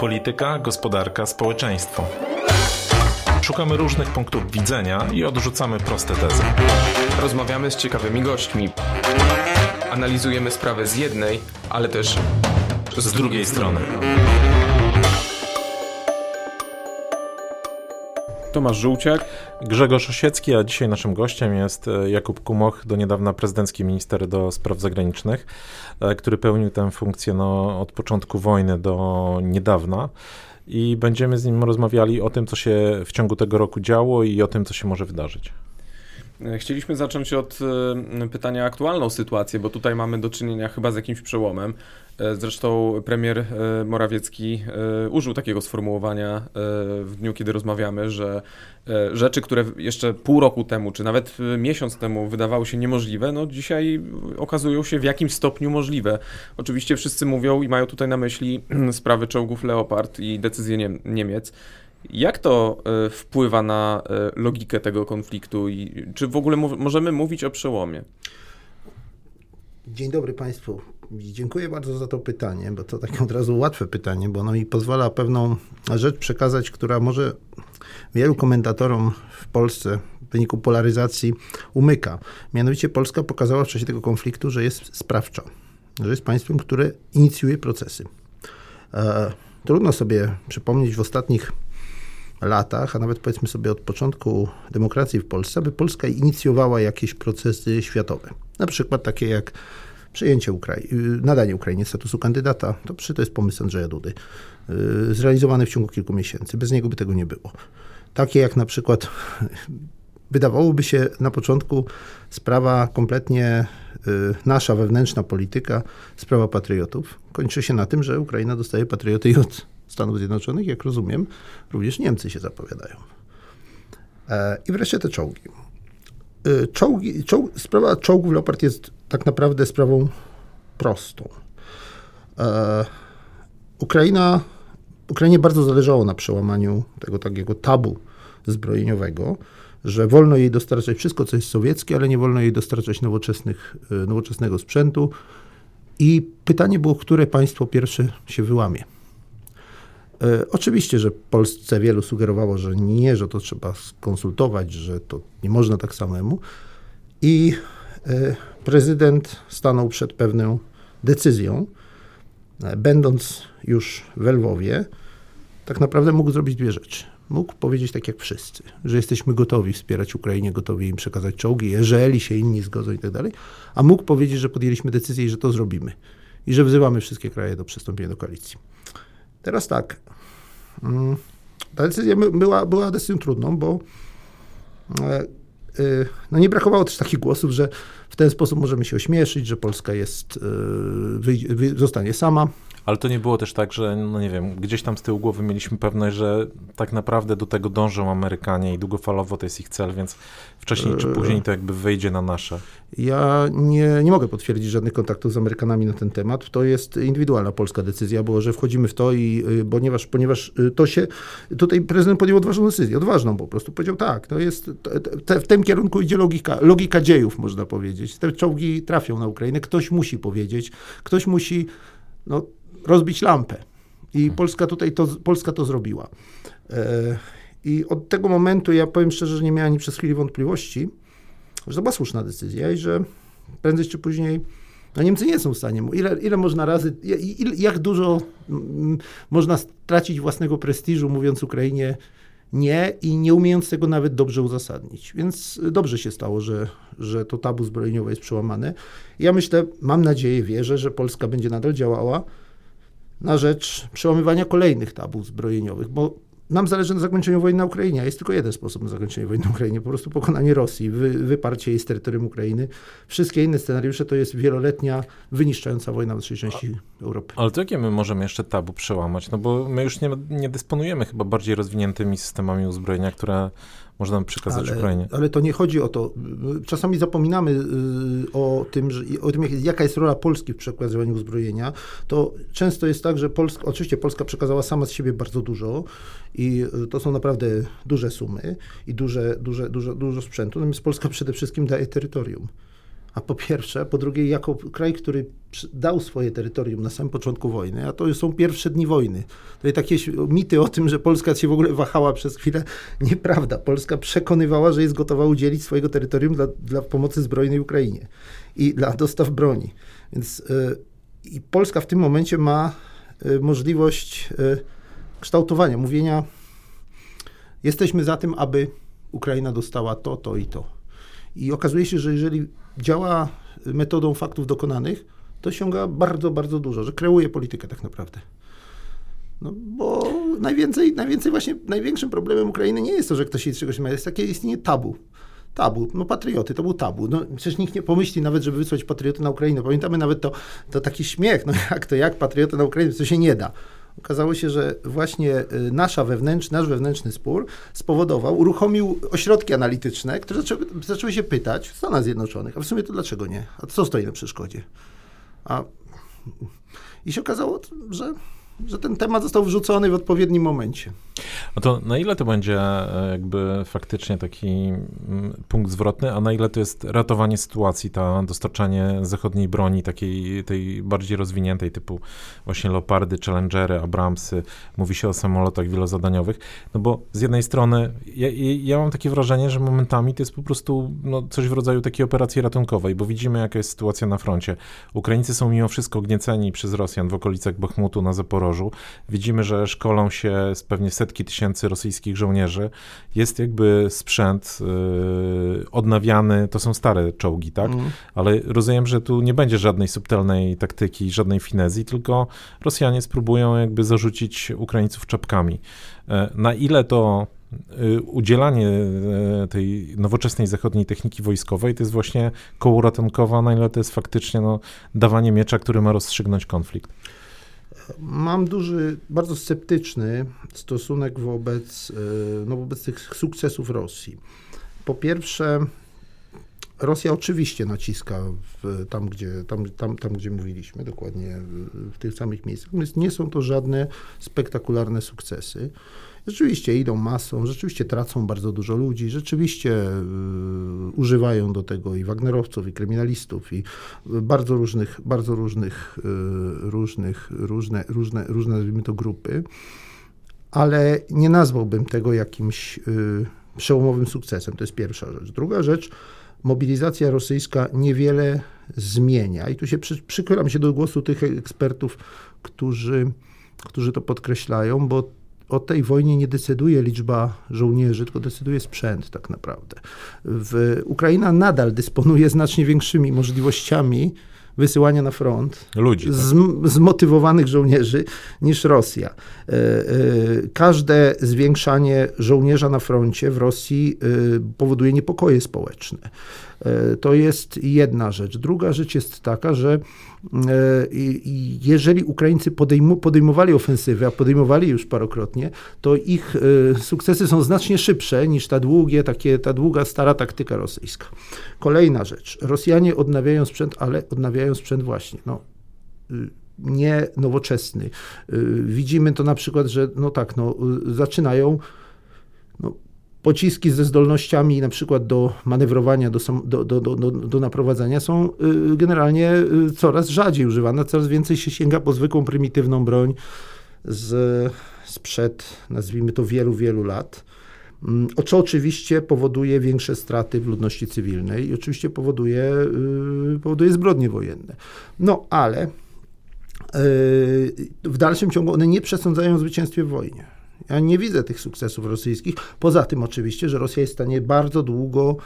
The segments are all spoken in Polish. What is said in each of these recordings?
Polityka, gospodarka, społeczeństwo. Szukamy różnych punktów widzenia i odrzucamy proste tezy. Rozmawiamy z ciekawymi gośćmi. Analizujemy sprawę z jednej, ale też z, z drugiej strony. Tomasz Żółciak. Grzegorz Osiecki, a dzisiaj naszym gościem jest e, Jakub Kumoch, do niedawna prezydencki minister do spraw zagranicznych, e, który pełnił tę funkcję no, od początku wojny do niedawna. I będziemy z nim rozmawiali o tym, co się w ciągu tego roku działo i o tym, co się może wydarzyć. E, chcieliśmy zacząć od pytania o aktualną sytuację, bo tutaj mamy do czynienia chyba z jakimś przełomem. E, zresztą premier e, Morawiecki e, użył takiego sformułowania w dniu, kiedy rozmawiamy, że rzeczy, które jeszcze pół roku temu, czy nawet miesiąc temu wydawały się niemożliwe, no dzisiaj okazują się w jakimś stopniu możliwe. Oczywiście wszyscy mówią i mają tutaj na myśli sprawy czołgów Leopard i decyzje Niemiec. Jak to wpływa na logikę tego konfliktu i czy w ogóle możemy mówić o przełomie? Dzień dobry Państwu. Dziękuję bardzo za to pytanie, bo to takie od razu łatwe pytanie, bo ono mi pozwala pewną rzecz przekazać, która może wielu komentatorom w Polsce w wyniku polaryzacji umyka. Mianowicie Polska pokazała w czasie tego konfliktu, że jest sprawcza, że jest państwem, które inicjuje procesy. E, trudno sobie przypomnieć w ostatnich latach, a nawet powiedzmy sobie od początku demokracji w Polsce, aby Polska inicjowała jakieś procesy światowe. Na przykład takie jak przyjęcie Ukrai nadanie Ukrainie statusu kandydata, to, to jest pomysł Andrzeja Dudy, y, zrealizowany w ciągu kilku miesięcy. Bez niego by tego nie było. Takie jak na przykład wydawałoby się na początku sprawa kompletnie y, nasza wewnętrzna polityka, sprawa patriotów, kończy się na tym, że Ukraina dostaje patrioty od Stanów Zjednoczonych, jak rozumiem, również Niemcy się zapowiadają. E, I wreszcie te czołgi. Y, czołgi, czołg, sprawa czołgów Leopard jest tak naprawdę sprawą prostą. E, Ukraina, Ukrainie bardzo zależało na przełamaniu tego takiego tabu zbrojeniowego, że wolno jej dostarczać wszystko, co jest sowieckie, ale nie wolno jej dostarczać nowoczesnych, nowoczesnego sprzętu. I pytanie było, które państwo pierwsze się wyłamie. E, oczywiście, że Polsce wielu sugerowało, że nie, że to trzeba skonsultować, że to nie można tak samemu. I e, prezydent stanął przed pewną decyzją, e, będąc już w Lwowie, tak naprawdę mógł zrobić dwie rzeczy. Mógł powiedzieć tak jak wszyscy, że jesteśmy gotowi wspierać Ukrainie, gotowi im przekazać czołgi, jeżeli się inni zgodzą i tak dalej, a mógł powiedzieć, że podjęliśmy decyzję i że to zrobimy i że wzywamy wszystkie kraje do przystąpienia do koalicji. Teraz tak. Mm, ta decyzja była, była decyzją trudną, bo e, e, no nie brakowało też takich głosów, że w ten sposób możemy się ośmieszyć, że Polska jest, e, zostanie sama. Ale to nie było też tak, że, no nie wiem, gdzieś tam z tyłu głowy mieliśmy pewność, że tak naprawdę do tego dążą Amerykanie i długofalowo to jest ich cel, więc wcześniej czy później to jakby wyjdzie na nasze. Ja nie, nie mogę potwierdzić żadnych kontaktów z Amerykanami na ten temat. To jest indywidualna polska decyzja, bo że wchodzimy w to i y, ponieważ, ponieważ y, to się, tutaj prezydent podjął odważną decyzję, odważną po prostu. Powiedział tak, to jest, te, w tym kierunku idzie logika, logika dziejów, można powiedzieć. Te czołgi trafią na Ukrainę, ktoś musi powiedzieć, ktoś musi, no, rozbić lampę. I. Polska tutaj to, Polska to zrobiła. E, I od tego momentu ja powiem szczerze, że nie miałem ani przez chwilę wątpliwości, że to była słuszna decyzja i że prędzej czy później no Niemcy nie są w stanie. Ile, ile można razy, ile, jak dużo m, można stracić własnego prestiżu, mówiąc Ukrainie nie i nie umiejąc tego nawet dobrze uzasadnić. Więc dobrze się stało, że, że to tabu zbrojeniowe jest przełamane. Ja myślę, mam nadzieję, wierzę, że Polska będzie nadal działała na rzecz przełamywania kolejnych tabów zbrojeniowych, bo nam zależy na zakończeniu wojny na Ukrainie, a jest tylko jeden sposób na zakończenie wojny na Ukrainie, po prostu pokonanie Rosji, wy, wyparcie jej z terytorium Ukrainy. Wszystkie inne scenariusze to jest wieloletnia, wyniszczająca wojna w naszej części Europy. Ale to jakie my możemy jeszcze tabu przełamać? No bo my już nie, nie dysponujemy chyba bardziej rozwiniętymi systemami uzbrojenia, które można przekazać ale, Ukrainie. Ale to nie chodzi o to. Czasami zapominamy y, o tym, że, o tym, jaka jest rola Polski w przekazywaniu uzbrojenia. To często jest tak, że Polska, oczywiście Polska przekazała sama z siebie bardzo dużo i y, to są naprawdę duże sumy i duże, duże, dużo, dużo sprzętu, natomiast Polska przede wszystkim daje terytorium. A po pierwsze, po drugie, jako kraj, który dał swoje terytorium na samym początku wojny, a to są pierwsze dni wojny. Jest takie mity o tym, że Polska się w ogóle wahała przez chwilę. Nieprawda. Polska przekonywała, że jest gotowa udzielić swojego terytorium dla, dla pomocy zbrojnej Ukrainie i dla dostaw broni. Więc yy, i Polska w tym momencie ma yy, możliwość yy, kształtowania, mówienia jesteśmy za tym, aby Ukraina dostała to, to i to. I okazuje się, że jeżeli działa metodą faktów dokonanych, to osiąga bardzo, bardzo dużo, że kreuje politykę tak naprawdę. No bo najwięcej, najwięcej właśnie, największym problemem Ukrainy nie jest to, że ktoś jej czegoś ma, jest takie istnienie tabu. Tabu, no patrioty, to był tabu. No przecież nikt nie pomyśli nawet, żeby wysłać patrioty na Ukrainę. Pamiętamy nawet to, to taki śmiech, no jak to, jak patrioty na Ukrainę, to się nie da. Okazało się, że właśnie y, nasza wewnętrzny, nasz wewnętrzny spór spowodował, uruchomił ośrodki analityczne, które zaczęły, zaczęły się pytać w Stanach Zjednoczonych, a w sumie to dlaczego nie? A co stoi na przeszkodzie? A i się okazało, że że ten temat został wrzucony w odpowiednim momencie. No to na ile to będzie e, jakby faktycznie taki mm, punkt zwrotny, a na ile to jest ratowanie sytuacji, ta dostarczanie zachodniej broni, takiej tej bardziej rozwiniętej, typu właśnie Leopardy, Challengery, Abramsy, mówi się o samolotach wielozadaniowych, no bo z jednej strony ja, ja mam takie wrażenie, że momentami to jest po prostu no, coś w rodzaju takiej operacji ratunkowej, bo widzimy jaka jest sytuacja na froncie. Ukraińcy są mimo wszystko gnieceni przez Rosjan w okolicach Bachmutu na Zaporożu, Widzimy, że szkolą się pewnie setki tysięcy rosyjskich żołnierzy. Jest jakby sprzęt yy, odnawiany, to są stare czołgi, tak? Mm. Ale rozumiem, że tu nie będzie żadnej subtelnej taktyki, żadnej finezji, tylko Rosjanie spróbują jakby zarzucić Ukraińców czapkami. Yy, na ile to y, udzielanie y, tej nowoczesnej zachodniej techniki wojskowej to jest właśnie koło ratunkowa, na ile to jest faktycznie no, dawanie miecza, który ma rozstrzygnąć konflikt. Mam duży, bardzo sceptyczny stosunek wobec, e, no, wobec tych sukcesów Rosji. Po pierwsze, Rosja oczywiście naciska w, tam, gdzie, tam, tam, tam, gdzie mówiliśmy, dokładnie w tych samych miejscach. Nie są to żadne spektakularne sukcesy. Rzeczywiście idą masą, rzeczywiście tracą bardzo dużo ludzi, rzeczywiście y, używają do tego i Wagnerowców, i kryminalistów, i bardzo różnych, bardzo różnych, y, różnych, różne, różne, różne, nazwijmy to, grupy, ale nie nazwałbym tego jakimś y, przełomowym sukcesem. To jest pierwsza rzecz. Druga rzecz, mobilizacja rosyjska niewiele zmienia. I tu się przy, przychylam się do głosu tych ekspertów, którzy, którzy to podkreślają, bo o tej wojnie nie decyduje liczba żołnierzy, tylko decyduje sprzęt tak naprawdę. W, Ukraina nadal dysponuje znacznie większymi możliwościami wysyłania na front ludzi, tak? zmotywowanych żołnierzy niż Rosja. E, e, każde zwiększanie żołnierza na froncie w Rosji e, powoduje niepokoje społeczne. To jest jedna rzecz. Druga rzecz jest taka, że jeżeli Ukraińcy podejmowali ofensywę, a podejmowali już parokrotnie, to ich sukcesy są znacznie szybsze niż ta, długie, takie, ta długa, stara taktyka rosyjska. Kolejna rzecz. Rosjanie odnawiają sprzęt, ale odnawiają sprzęt właśnie. No, y, nie nowoczesny. Y, widzimy to na przykład, że no tak, no, y, zaczynają no, pociski ze zdolnościami na przykład do manewrowania, do, do, do, do, do naprowadzania są generalnie coraz rzadziej używane, coraz więcej się sięga po zwykłą, prymitywną broń z, sprzed, nazwijmy to, wielu, wielu lat. Mm, co oczywiście powoduje większe straty w ludności cywilnej i oczywiście powoduje, y, powoduje zbrodnie wojenne. No ale y, w dalszym ciągu one nie przesądzają o zwycięstwie w wojnie. Ja nie widzę tych sukcesów rosyjskich. Poza tym oczywiście, że Rosja jest w stanie bardzo długo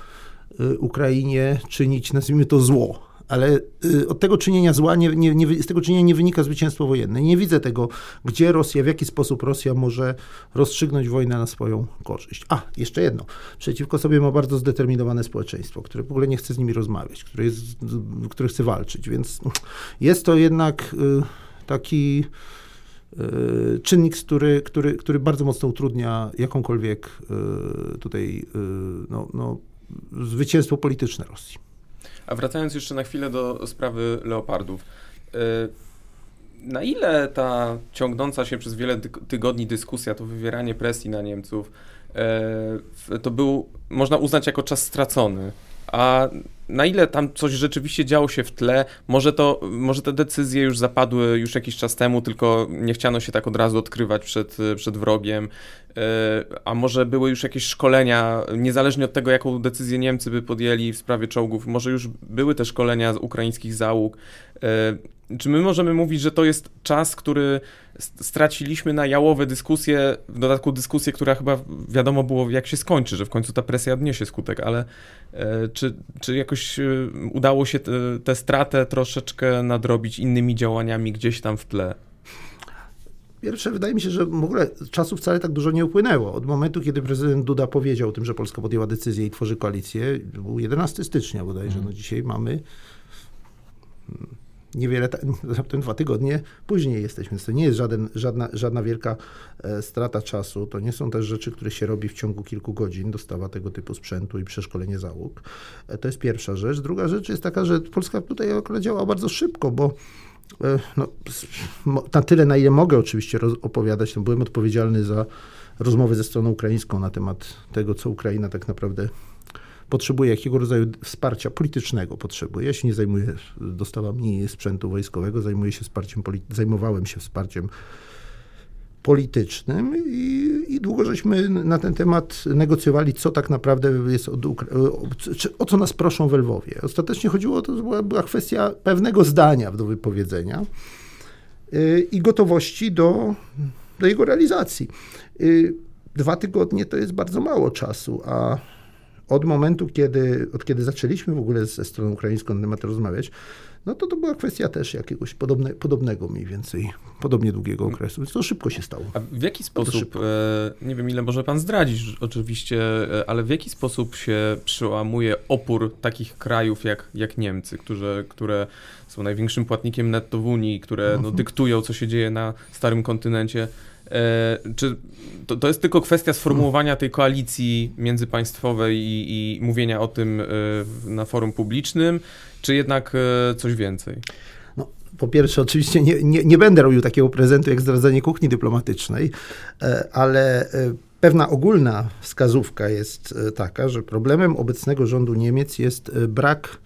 y, Ukrainie czynić, nazwijmy to zło ale y, od tego czynienia zła, nie, nie, nie, z tego czynienia nie wynika zwycięstwo wojenne. Nie widzę tego, gdzie Rosja, w jaki sposób Rosja może rozstrzygnąć wojnę na swoją korzyść. A, jeszcze jedno. Przeciwko sobie ma bardzo zdeterminowane społeczeństwo, które w ogóle nie chce z nimi rozmawiać, które, jest, które chce walczyć, więc jest to jednak y, taki czynnik, który, który, który bardzo mocno utrudnia jakąkolwiek tutaj no, no, zwycięstwo polityczne Rosji. A wracając jeszcze na chwilę do sprawy leopardów. Y, na ile ta ciągnąca się przez wiele tygodni dyskusja, to wywieranie presji na Niemców, y, to był, można uznać jako czas stracony? A na ile tam coś rzeczywiście działo się w tle, może to, może te decyzje już zapadły już jakiś czas temu, tylko nie chciano się tak od razu odkrywać przed, przed wrogiem, a może były już jakieś szkolenia, niezależnie od tego, jaką decyzję Niemcy by podjęli w sprawie czołgów, może już były te szkolenia z ukraińskich załóg. E, czy my możemy mówić, że to jest czas, który straciliśmy na jałowe dyskusje, w dodatku dyskusję, która chyba wiadomo było, jak się skończy, że w końcu ta presja odniesie skutek, ale e, czy, czy jakoś e, udało się tę stratę troszeczkę nadrobić innymi działaniami gdzieś tam w tle? Pierwsze, wydaje mi się, że w ogóle czasu wcale tak dużo nie upłynęło. Od momentu, kiedy prezydent Duda powiedział o tym, że Polska podjęła decyzję i tworzy koalicję, był 11 stycznia bodajże, no dzisiaj mamy niewiele, raptem dwa tygodnie później jesteśmy, więc to nie jest żaden, żadna, żadna wielka e, strata czasu. To nie są też rzeczy, które się robi w ciągu kilku godzin, dostawa tego typu sprzętu i przeszkolenie załóg. E, to jest pierwsza rzecz. Druga rzecz jest taka, że Polska tutaj akurat działa bardzo szybko, bo no, na tyle, na ile mogę oczywiście opowiadać, no, byłem odpowiedzialny za rozmowy ze stroną ukraińską na temat tego, co Ukraina tak naprawdę potrzebuje jakiego rodzaju wsparcia politycznego potrzebuje. Ja się nie zajmuję dostawami sprzętu wojskowego, zajmuję się wsparciem, zajmowałem się wsparciem politycznym i, i, długo żeśmy na ten temat negocjowali, co tak naprawdę jest od, o co nas proszą w Lwowie. Ostatecznie chodziło, to była, była kwestia pewnego zdania do wypowiedzenia y, i gotowości do, do jego realizacji. Y, dwa tygodnie to jest bardzo mało czasu, a od momentu, kiedy, od kiedy zaczęliśmy w ogóle ze stroną ukraińską na temat rozmawiać, no to to była kwestia też jakiegoś podobne, podobnego mniej więcej, podobnie długiego okresu, więc to szybko się stało. A w jaki sposób, e, nie wiem ile może pan zdradzić oczywiście, e, ale w jaki sposób się przełamuje opór takich krajów jak, jak Niemcy, które, które są największym płatnikiem netto w Unii, które no, mhm. dyktują, co się dzieje na starym kontynencie, czy to, to jest tylko kwestia sformułowania tej koalicji międzypaństwowej i, i mówienia o tym e, na forum publicznym, czy jednak e, coś więcej? No, po pierwsze, oczywiście nie, nie, nie będę robił takiego prezentu jak zdradzenie kuchni dyplomatycznej, ale pewna ogólna wskazówka jest taka, że problemem obecnego rządu Niemiec jest brak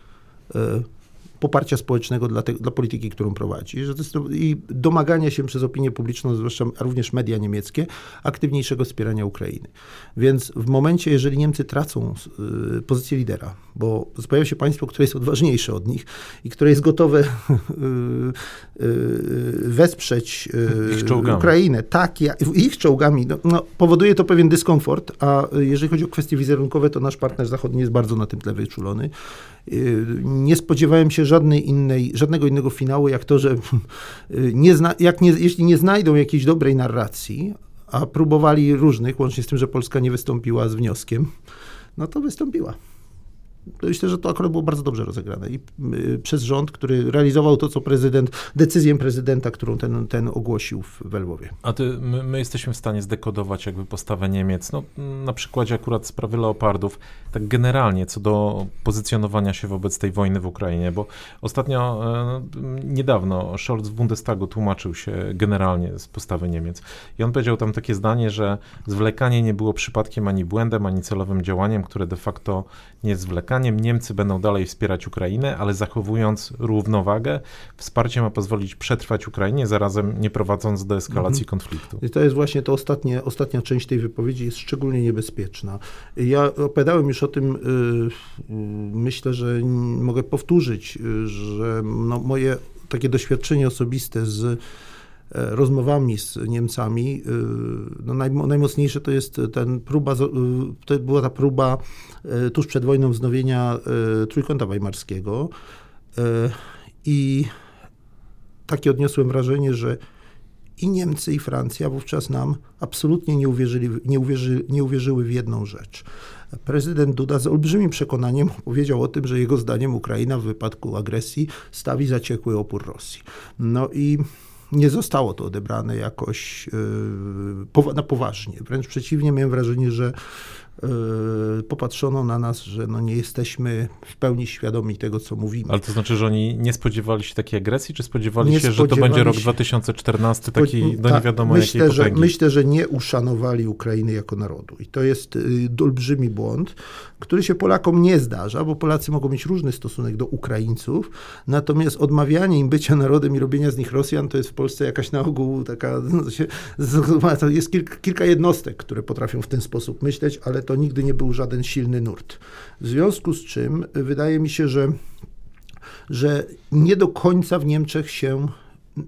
poparcia społecznego dla, te, dla polityki, którą prowadzi że to jest, i domagania się przez opinię publiczną, zwłaszcza również media niemieckie, aktywniejszego wspierania Ukrainy. Więc w momencie, jeżeli Niemcy tracą y, pozycję lidera, bo pojawia się państwo, które jest odważniejsze od nich i które jest gotowe y, y, wesprzeć Ukrainę, tak, ich czołgami, no, no, powoduje to pewien dyskomfort, a jeżeli chodzi o kwestie wizerunkowe, to nasz partner zachodni jest bardzo na tym tle wyczulony. Nie spodziewałem się żadnej innej, żadnego innego finału, jak to, że nie zna, jak nie, jeśli nie znajdą jakiejś dobrej narracji, a próbowali różnych, łącznie z tym, że Polska nie wystąpiła z wnioskiem, no to wystąpiła myślę, że to akurat było bardzo dobrze rozegrane i y, przez rząd, który realizował to, co prezydent, decyzję prezydenta, którą ten, ten ogłosił w Lwowie. A ty, my, my, jesteśmy w stanie zdekodować jakby postawę Niemiec, no na przykładzie akurat sprawy Leopardów, tak generalnie co do pozycjonowania się wobec tej wojny w Ukrainie, bo ostatnio, e, niedawno Scholz w Bundestagu tłumaczył się generalnie z postawy Niemiec i on powiedział tam takie zdanie, że zwlekanie nie było przypadkiem ani błędem, ani celowym działaniem, które de facto nie jest Rosjaniem Niemcy będą dalej wspierać Ukrainę, ale zachowując równowagę. Wsparcie ma pozwolić przetrwać Ukrainie, zarazem nie prowadząc do eskalacji mhm. konfliktu. I to jest właśnie to ostatnie, ostatnia część tej wypowiedzi jest szczególnie niebezpieczna. Ja opowiadałem już o tym, y, y, myślę, że mogę powtórzyć, y, że no moje takie doświadczenie osobiste z rozmowami z Niemcami. E, no naj, najmocniejsze to jest ten próba, e, to była ta próba tuż przed wojną wznowienia Trójkąta Weimarskiego i takie odniosłem wrażenie, że i Niemcy, i Francja wówczas nam absolutnie nie, uwierzyli, nie, uwierzy, nie uwierzyły w jedną rzecz. Prezydent Duda z olbrzymim przekonaniem powiedział o tym, że jego zdaniem Ukraina w wypadku agresji stawi zaciekły opór Rosji. No i nie zostało to odebrane jakoś yy, na poważnie. Wręcz przeciwnie, miałem wrażenie, że popatrzono na nas, że no nie jesteśmy w pełni świadomi tego, co mówimy. Ale to znaczy, że oni nie spodziewali się takiej agresji, czy spodziewali nie się, że to będzie rok 2014, taki no nie tak, wiadomo myślę, jakiej że, Myślę, że nie uszanowali Ukrainy jako narodu. I to jest y, olbrzymi błąd, który się Polakom nie zdarza, bo Polacy mogą mieć różny stosunek do Ukraińców, natomiast odmawianie im bycia narodem i robienia z nich Rosjan to jest w Polsce jakaś na ogół taka, no, się, jest kilka, kilka jednostek, które potrafią w ten sposób myśleć, ale to nigdy nie był żaden silny nurt. W związku z czym wydaje mi się, że, że nie do końca w Niemczech się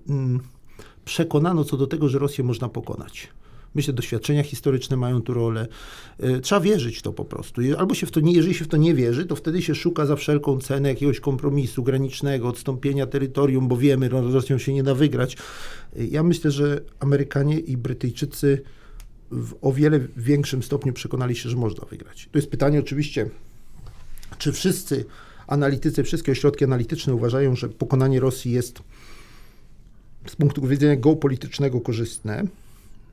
mm, przekonano co do tego, że Rosję można pokonać. Myślę, doświadczenia historyczne mają tu rolę. E, trzeba wierzyć w to po prostu. Albo się w to nie, jeżeli się w to nie wierzy, to wtedy się szuka za wszelką cenę jakiegoś kompromisu granicznego, odstąpienia terytorium, bo wiemy, że Rosją się nie da wygrać. E, ja myślę, że Amerykanie i Brytyjczycy w o wiele większym stopniu przekonali się, że można wygrać. To jest pytanie oczywiście, czy wszyscy analitycy, wszystkie ośrodki analityczne uważają, że pokonanie Rosji jest z punktu widzenia geopolitycznego korzystne,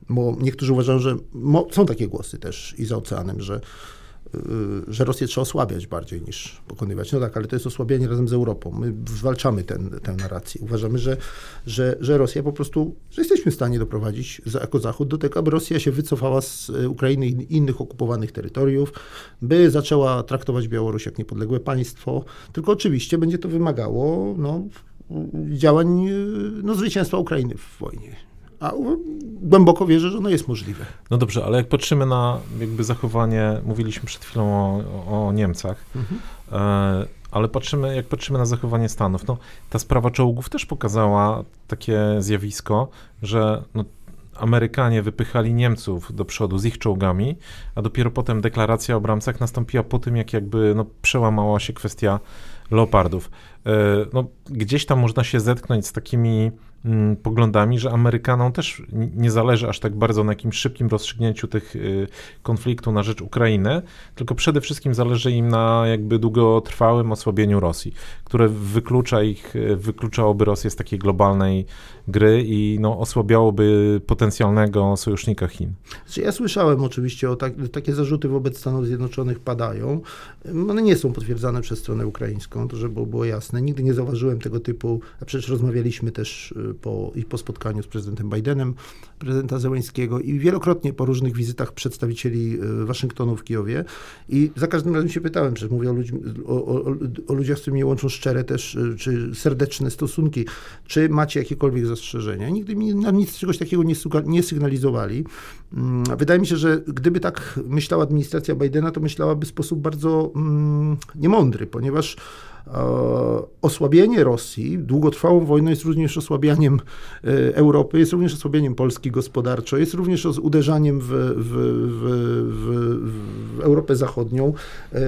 bo niektórzy uważają, że są takie głosy też i za oceanem, że że Rosję trzeba osłabiać bardziej niż pokonywać. No tak, ale to jest osłabianie razem z Europą. My zwalczamy ten, tę narrację. Uważamy, że, że, że Rosja po prostu, że jesteśmy w stanie doprowadzić jako Zachód do tego, aby Rosja się wycofała z Ukrainy i innych okupowanych terytoriów, by zaczęła traktować Białoruś jak niepodległe państwo. Tylko oczywiście będzie to wymagało no, działań, no, zwycięstwa Ukrainy w wojnie a głęboko wierzę, że ono jest możliwe. No dobrze, ale jak patrzymy na jakby zachowanie, mówiliśmy przed chwilą o, o Niemcach, mhm. e, ale patrzymy, jak patrzymy na zachowanie Stanów, no ta sprawa czołgów też pokazała takie zjawisko, że no, Amerykanie wypychali Niemców do przodu z ich czołgami, a dopiero potem deklaracja o bramcach nastąpiła po tym, jak jakby no, przełamała się kwestia leopardów. E, no, gdzieś tam można się zetknąć z takimi poglądami, że Amerykanom też nie zależy aż tak bardzo na jakimś szybkim rozstrzygnięciu tych y, konfliktu na rzecz Ukrainy, tylko przede wszystkim zależy im na jakby długotrwałym osłabieniu Rosji, które wyklucza ich, y, wykluczałoby Rosję z takiej globalnej gry i no, osłabiałoby potencjalnego sojusznika Chin. Znaczy, ja słyszałem oczywiście o tak, takie zarzuty wobec Stanów Zjednoczonych padają. One nie są potwierdzane przez stronę ukraińską, to żeby było jasne. Nigdy nie zauważyłem tego typu, a przecież rozmawialiśmy też y, po, i po spotkaniu z prezydentem Bidenem, prezydenta Zełańskiego i wielokrotnie po różnych wizytach przedstawicieli y, Waszyngtonu w Kijowie i za każdym razem się pytałem, przecież mówię o, o, o, o ludziach, z którymi łączą szczere też, y, czy serdeczne stosunki, czy macie jakiekolwiek zastrzeżenia. Nigdy mi na nic czegoś takiego nie, nie sygnalizowali. Mm, wydaje mi się, że gdyby tak myślała administracja Bidena, to myślałaby w sposób bardzo mm, niemądry, ponieważ E, osłabienie Rosji, długotrwałą wojną jest również osłabianiem e, Europy, jest również osłabieniem Polski gospodarczo, jest również uderzaniem w, w, w, w Europę Zachodnią, e,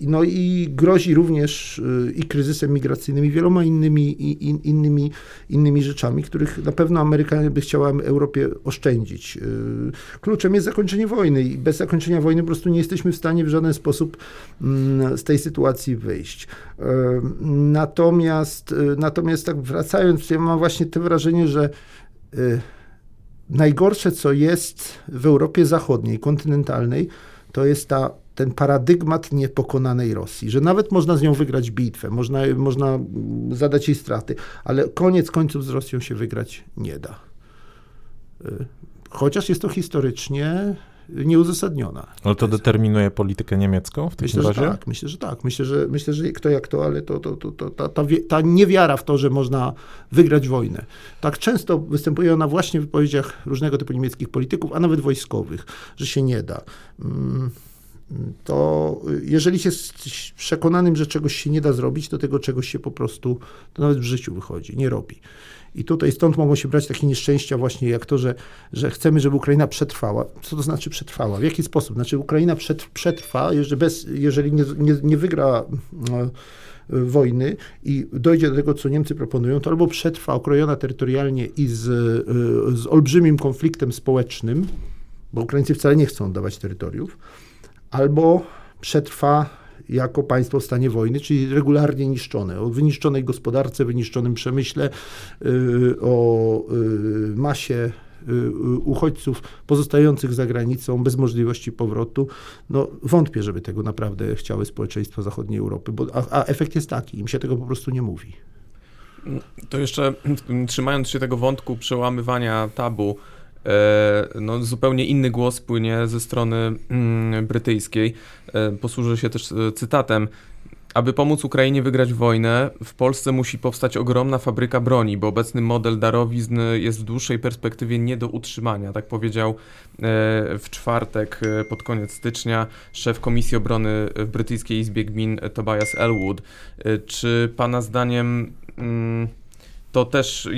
no i grozi również i kryzysem migracyjnym i wieloma innymi, i, innymi, innymi rzeczami, których na pewno Amerykanie by chciała Europie oszczędzić. Kluczem jest zakończenie wojny i bez zakończenia wojny po prostu nie jesteśmy w stanie w żaden sposób mm, z tej sytuacji wyjść. Natomiast, y, natomiast tak wracając, ja mam właśnie to wrażenie, że y, najgorsze, co jest w Europie Zachodniej, kontynentalnej, to jest ta, ten paradygmat niepokonanej Rosji, że nawet można z nią wygrać bitwę, można, można zadać jej straty, ale koniec końców z Rosją się wygrać nie da. Y, chociaż jest to historycznie nieuzasadniona. Ale to determinuje politykę niemiecką w takim myślę, razie? Że tak, myślę, że tak. Myślę, że, myślę, że kto jak to, ale to, to, to, to ta, ta, ta niewiara w to, że można wygrać wojnę. Tak często występuje ona właśnie w wypowiedziach różnego typu niemieckich polityków, a nawet wojskowych, że się nie da. Mm, to jeżeli się przekonanym, że czegoś się nie da zrobić, to tego czegoś się po prostu, to nawet w życiu wychodzi, nie robi. I tutaj stąd mogą się brać takie nieszczęścia właśnie jak to, że, że chcemy, żeby Ukraina przetrwała. Co to znaczy przetrwała? W jaki sposób? Znaczy Ukraina przetrwa, jeżeli, bez, jeżeli nie, nie, nie wygra no, wojny i dojdzie do tego, co Niemcy proponują, to albo przetrwa okrojona terytorialnie i z, z olbrzymim konfliktem społecznym, bo Ukraińcy wcale nie chcą oddawać terytoriów, albo przetrwa jako państwo w stanie wojny, czyli regularnie niszczone. O wyniszczonej gospodarce, wyniszczonym przemyśle, y, o y, masie uchodźców pozostających za granicą bez możliwości powrotu. No wątpię, żeby tego naprawdę chciały społeczeństwa zachodniej Europy, bo, a, a efekt jest taki, im się tego po prostu nie mówi. To jeszcze trzymając się tego wątku przełamywania tabu, no, zupełnie inny głos płynie ze strony mm, brytyjskiej. E, posłużę się też e, cytatem. Aby pomóc Ukrainie wygrać wojnę, w Polsce musi powstać ogromna fabryka broni, bo obecny model darowizn jest w dłuższej perspektywie nie do utrzymania. Tak powiedział w czwartek pod koniec stycznia szef Komisji Obrony w brytyjskiej Izbie Gmin Tobias Elwood. Czy pana zdaniem Mm, to też,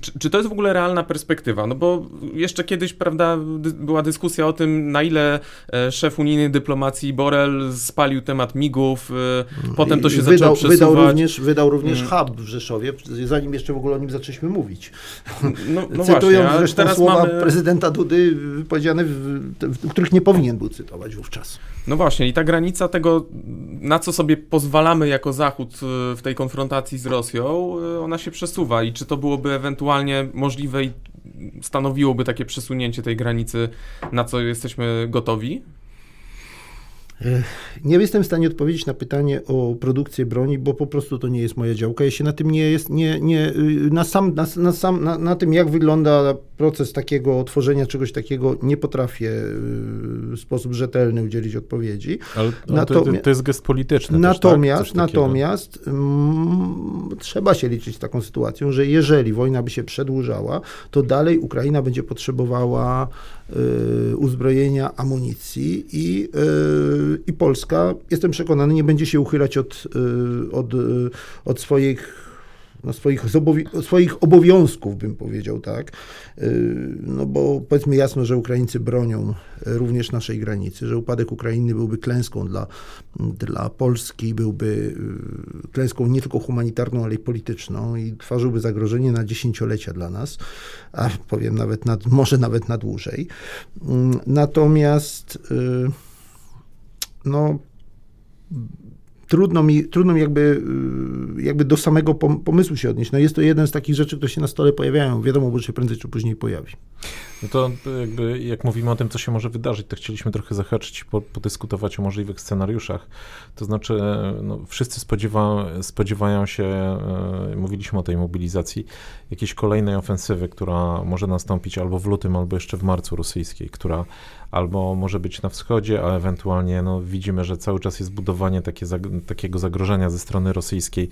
czy, czy, to jest w ogóle realna perspektywa? No bo jeszcze kiedyś, prawda, była dyskusja o tym, na ile e, szef unijnej dyplomacji Borel spalił temat migów, e, potem to się wydał, zaczęło przesuwać. Wydał również, wydał również hmm. hub w Rzeszowie, zanim jeszcze w ogóle o nim zaczęliśmy mówić. No, no Cytując właśnie, zresztą teraz słowa mamy... prezydenta Dudy wypowiedziane, w, w, których nie powinien był cytować wówczas. No właśnie i ta granica tego, na co sobie pozwalamy jako Zachód e, w tej konfrontacji z Rosją, ona się przesuwa i czy to byłoby ewentualnie możliwe i stanowiłoby takie przesunięcie tej granicy, na co jesteśmy gotowi? Nie jestem w stanie odpowiedzieć na pytanie o produkcję broni, bo po prostu to nie jest moja działka. Ja się na tym nie jest, nie, nie, y, na, sam, na, na, sam, na, na tym, jak wygląda proces takiego tworzenia czegoś takiego, nie potrafię w sposób rzetelny udzielić odpowiedzi. Ale, ale to, to, jest gest polityczny. Natomiast, też, tak? natomiast mm, trzeba się liczyć z taką sytuacją, że jeżeli wojna by się przedłużała, to dalej Ukraina będzie potrzebowała y, uzbrojenia, amunicji i y, i Polska, jestem przekonany, nie będzie się uchylać od, y, od, y, od swoich no swoich, swoich obowiązków, bym powiedział, tak. Y, no bo powiedzmy jasno, że Ukraińcy bronią również naszej granicy, że upadek Ukrainy byłby klęską dla, dla Polski, byłby klęską nie tylko humanitarną, ale i polityczną i tworzyłby zagrożenie na dziesięciolecia dla nas, a powiem nawet, na, może nawet na dłużej. Natomiast no, trudno mi, trudno mi jakby, y, jakby do samego pomysłu się odnieść. No jest to jeden z takich rzeczy, które się na stole pojawiają. Wiadomo, że się prędzej czy później pojawi. No to jakby jak mówimy o tym, co się może wydarzyć, to chcieliśmy trochę zahaczyć, po, podyskutować o możliwych scenariuszach. To znaczy, no, wszyscy spodziewa, spodziewają się, e, mówiliśmy o tej mobilizacji, jakiejś kolejnej ofensywy, która może nastąpić albo w lutym, albo jeszcze w marcu rosyjskiej, która albo może być na wschodzie, a ewentualnie no, widzimy, że cały czas jest budowanie takie, takiego zagrożenia ze strony rosyjskiej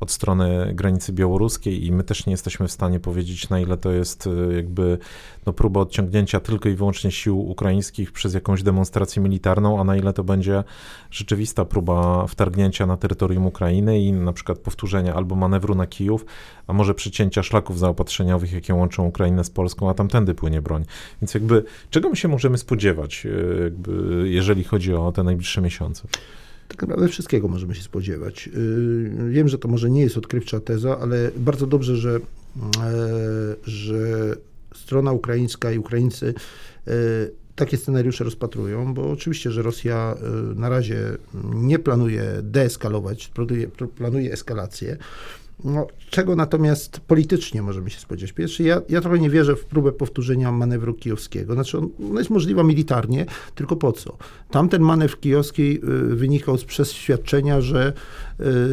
od strony granicy białoruskiej i my też nie jesteśmy w stanie powiedzieć, na ile to jest e, jakby no, próba odciągnięcia tylko i wyłącznie sił ukraińskich przez jakąś demonstrację militarną, a na ile to będzie rzeczywista próba wtargnięcia na terytorium Ukrainy i na przykład powtórzenia albo manewru na Kijów, a może przycięcia szlaków zaopatrzeniowych, jakie łączą Ukrainę z Polską, a tamtędy płynie broń. Więc jakby czego my się możemy spodziewać, e, jakby, jeżeli chodzi o te najbliższe miesiące? Tak naprawdę wszystkiego możemy się spodziewać. E, wiem, że to może nie jest odkrywcza teza, ale bardzo dobrze, że, e, że strona ukraińska i Ukraińcy takie scenariusze rozpatrują, bo oczywiście, że Rosja na razie nie planuje deeskalować, planuje eskalację. No, czego natomiast politycznie możemy się spodziewać? Pierwszy, ja, ja trochę nie wierzę w próbę powtórzenia manewru kijowskiego. Znaczy, on, ona jest możliwa militarnie, tylko po co? Tamten manewr kijowski y, wynikał z przeświadczenia, że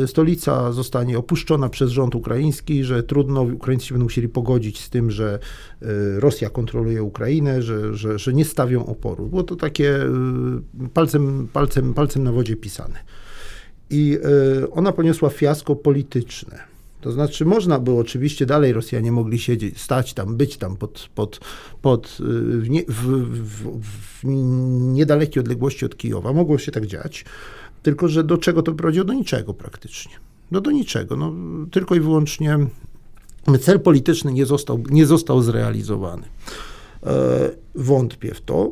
y, stolica zostanie opuszczona przez rząd ukraiński, że trudno, Ukraińcy będą musieli pogodzić z tym, że y, Rosja kontroluje Ukrainę, że, że, że nie stawią oporu. Było to takie palcem, palcem, palcem na wodzie pisane. I ona poniosła fiasko polityczne to znaczy, można było oczywiście dalej Rosjanie mogli siedzieć, stać tam, być tam pod, pod, pod y, w, w, w, w niedalekiej odległości od Kijowa. Mogło się tak dziać. Tylko, że do czego to prowadziło? Do niczego praktycznie. No do niczego. No, tylko i wyłącznie cel polityczny nie został, nie został zrealizowany. E, wątpię w to.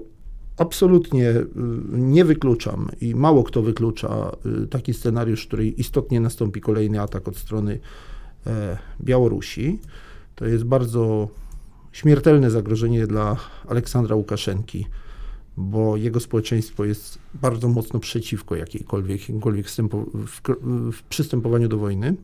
Absolutnie y, nie wykluczam i mało kto wyklucza y, taki scenariusz, w której istotnie nastąpi kolejny atak od strony Białorusi. To jest bardzo śmiertelne zagrożenie dla Aleksandra Łukaszenki, bo jego społeczeństwo jest bardzo mocno przeciwko jakiejkolwiek, jakimkolwiek w, w przystępowaniu do wojny.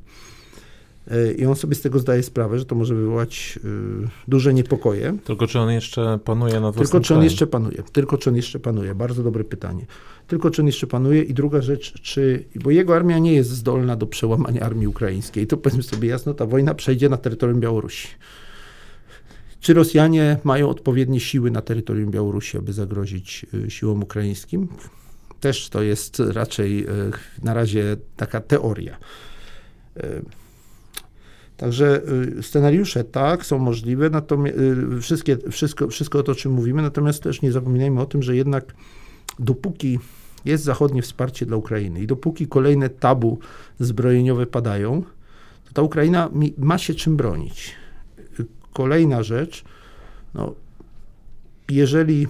I on sobie z tego zdaje sprawę, że to może wywołać y, duże niepokoje. Tylko czy on jeszcze panuje nad Tylko czy on jeszcze panuje? Tylko czy on jeszcze panuje? Bardzo dobre pytanie. Tylko czy on jeszcze panuje? I druga rzecz, czy. Bo jego armia nie jest zdolna do przełamania armii ukraińskiej. To powiedzmy sobie jasno, ta wojna przejdzie na terytorium Białorusi. Czy Rosjanie mają odpowiednie siły na terytorium Białorusi, aby zagrozić y, siłom ukraińskim? Też to jest raczej y, na razie taka teoria. Także y, scenariusze tak, są możliwe, natomiast y, wszystkie, wszystko, wszystko to, o czym mówimy, natomiast też nie zapominajmy o tym, że jednak dopóki jest zachodnie wsparcie dla Ukrainy i dopóki kolejne tabu zbrojeniowe padają, to ta Ukraina ma się czym bronić. Kolejna rzecz, no, jeżeli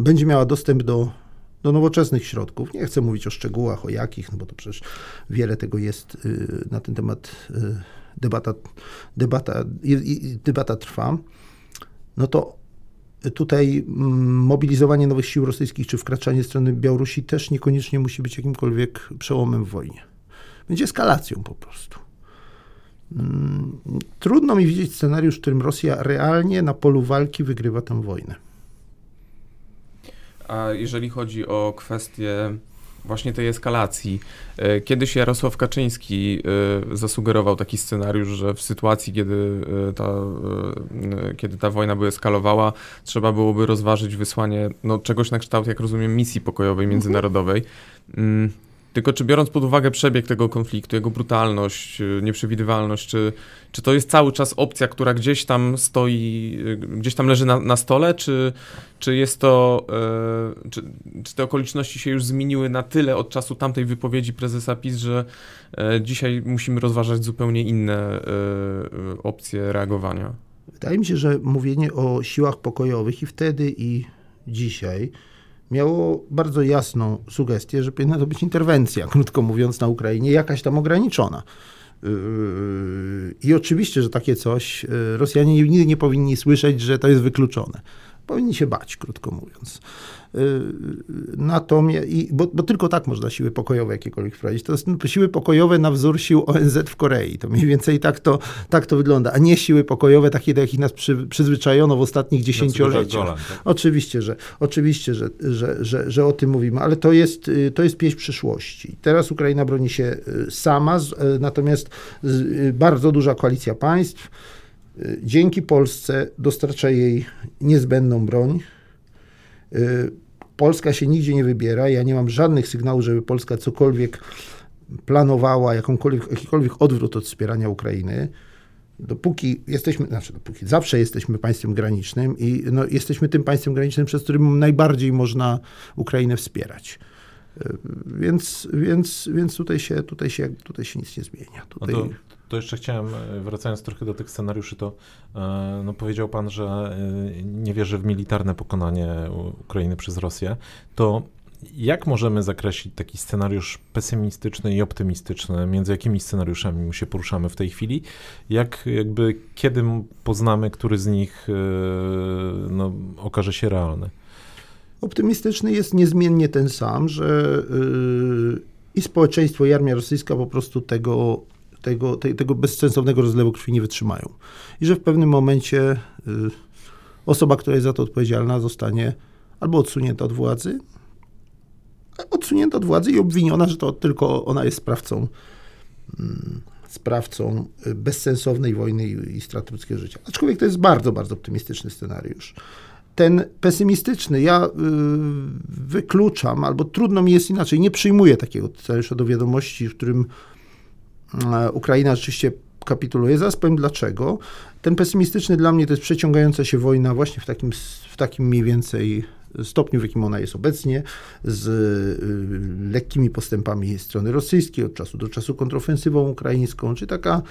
będzie miała dostęp do do nowoczesnych środków. Nie chcę mówić o szczegółach, o jakich, no bo to przecież wiele tego jest y, na ten temat y, debata, debata, debata trwa. No to tutaj mm, mobilizowanie nowych sił rosyjskich czy wkraczanie strony Białorusi też niekoniecznie musi być jakimkolwiek przełomem w wojnie. Będzie eskalacją po prostu. Mm, trudno mi widzieć scenariusz, w którym Rosja realnie na polu walki wygrywa tę wojnę. A jeżeli chodzi o kwestię właśnie tej eskalacji. E, kiedyś Jarosław Kaczyński e, zasugerował taki scenariusz, że w sytuacji, kiedy e, ta, kiedy ta wojna by eskalowała, trzeba byłoby rozważyć wysłanie no, czegoś na kształt, jak rozumiem, misji pokojowej mhm. międzynarodowej. Mm, tylko czy biorąc pod uwagę przebieg tego konfliktu, jego brutalność, y, nieprzewidywalność, czy, czy to jest cały czas opcja, która gdzieś tam stoi, y, gdzieś tam leży na, na stole, czy, czy jest to, e, czy, czy te okoliczności się już zmieniły na tyle od czasu tamtej wypowiedzi prezesa PiS, że dzisiaj musimy rozważać zupełnie inne opcje reagowania? Wydaje mi się, że mówienie o siłach pokojowych i wtedy, i dzisiaj miało bardzo jasną sugestię, że powinna to być interwencja, krótko mówiąc, na Ukrainie, jakaś tam ograniczona. Yy, I oczywiście, że takie coś yy, Rosjanie nigdy nie powinni słyszeć, że to jest wykluczone. Powinni się bać, krótko mówiąc. Y, natomiast, i, bo, bo, tylko tak można siły pokojowe jakiekolwiek wprowadzić. To są siły pokojowe na wzór sił ONZ w Korei. To mniej więcej tak to, tak to wygląda, a nie siły pokojowe takie, do jakich nas przy, przyzwyczajono w ostatnich dziesięcioleciach. Tak? Oczywiście, że, oczywiście że, że, że, że o tym mówimy, ale to jest, y, to jest pieśń przyszłości. Teraz Ukraina broni się y, sama, natomiast bardzo duża koalicja państw dzięki Polsce dostarcza jej niezbędną broń. Y, Polska się nigdzie nie wybiera. Ja nie mam żadnych sygnałów, żeby Polska cokolwiek planowała, jakąkolwiek, jakikolwiek odwrót od wspierania Ukrainy. Dopóki jesteśmy, znaczy dopóki zawsze jesteśmy państwem granicznym i no, jesteśmy tym państwem granicznym, przez którym najbardziej można Ukrainę wspierać. Y, więc, więc, więc tutaj, się, tutaj, się, tutaj się nic nie zmienia. Tutaj... No to to jeszcze chciałem, e, wracając trochę do tych scenariuszy, to e, no, powiedział pan, że e, nie wierzy w militarne pokonanie Ukrainy przez Rosję. To jak możemy zakreślić taki scenariusz pesymistyczny i optymistyczny? Między jakimi scenariuszami się poruszamy w tej chwili? Jak jakby, kiedy poznamy, który z nich no, okaże się realny? Optymistyczny jest niezmiennie ten sam, że i społeczeństwo, i armia rosyjska po prostu tego tego, te, tego bezsensownego rozlewu krwi nie wytrzymają. I że w pewnym momencie y, osoba, która jest za to odpowiedzialna, zostanie albo odsunięta od władzy, odsunięta od władzy i obwiniona, że to tylko ona jest sprawcą, y, sprawcą bezsensownej wojny i, i straty ludzkiego życia. Aczkolwiek to jest bardzo, bardzo optymistyczny scenariusz ten pesymistyczny, ja y, wykluczam, albo trudno mi jest inaczej, nie przyjmuję takiego scenariusza do wiadomości, w którym Ukraina rzeczywiście kapituluje. Zaraz powiem dlaczego. Ten pesymistyczny dla mnie to jest przeciągająca się wojna właśnie w takim, w takim mniej więcej stopniu, w jakim ona jest obecnie, z y, lekkimi postępami strony rosyjskiej, od czasu do czasu kontrofensywą ukraińską, czy taka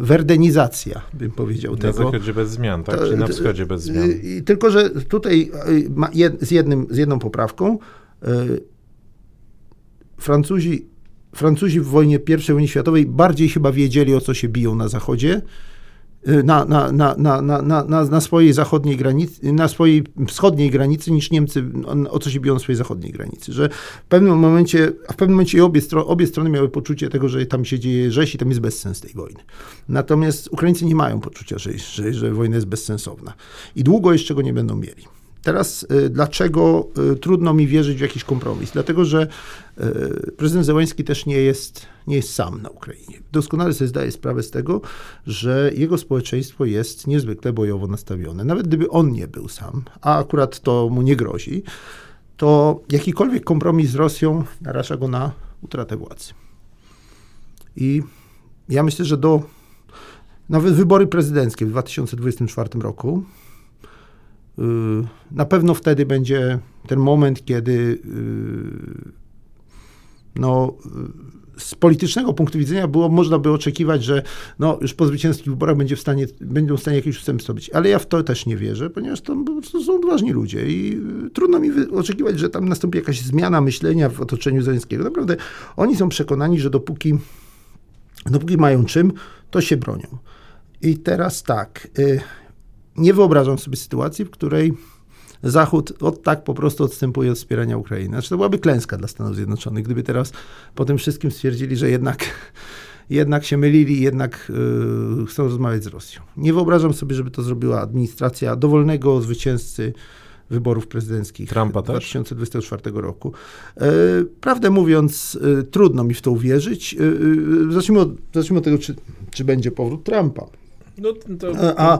werdenizacja, bym powiedział na tego. Na zachodzie bez zmian, tak? Czy na wschodzie bez zmian. Y, tylko, że tutaj y, z, jednym, z jedną poprawką Francuzi Francuzi w wojnie I wojnie światowej bardziej chyba wiedzieli, o co się biją na Zachodzie na, na, na, na, na, na, na swojej zachodniej granicy, na swojej wschodniej granicy niż Niemcy o co się biją na swojej zachodniej granicy. Że w pewnym momencie, w pewnym momencie obie, stro, obie strony miały poczucie tego, że tam się dzieje rzeź i tam jest bezsens tej wojny. Natomiast Ukraińcy nie mają poczucia, że, że, że wojna jest bezsensowna. I długo jeszcze go nie będą mieli. Teraz y, dlaczego y, trudno mi wierzyć w jakiś kompromis? Dlatego, że y, prezydent Zełański też nie jest, nie jest sam na Ukrainie. Doskonale sobie zdaje sprawę z tego, że jego społeczeństwo jest niezwykle bojowo nastawione. Nawet gdyby on nie był sam, a akurat to mu nie grozi, to jakikolwiek kompromis z Rosją naraża go na utratę władzy. I ja myślę, że do nawet wybory prezydenckie w 2024 roku na pewno wtedy będzie ten moment, kiedy y, no, z politycznego punktu widzenia było, można by oczekiwać, że no, już po zwycięskich wyborach będzie w stanie, będą w stanie jakieś ustępstwo być. Ale ja w to też nie wierzę, ponieważ to, są odważni ludzie i trudno mi oczekiwać, że tam nastąpi jakaś zmiana myślenia w otoczeniu Zeleńskiego. Naprawdę oni są przekonani, że dopóki, dopóki mają czym, to się bronią. I teraz tak, y, nie wyobrażam sobie sytuacji, w której Zachód od tak po prostu odstępuje od wspierania Ukrainy. Znaczy to byłaby klęska dla Stanów Zjednoczonych, gdyby teraz po tym wszystkim stwierdzili, że jednak, jednak się mylili i jednak yy, chcą rozmawiać z Rosją. Nie wyobrażam sobie, żeby to zrobiła administracja dowolnego zwycięzcy wyborów prezydenckich Trumpa 2024 też? roku. E, prawdę mówiąc, e, trudno mi w to uwierzyć. E, zacznijmy, od, zacznijmy od tego, czy, czy będzie powrót Trumpa. No, to... A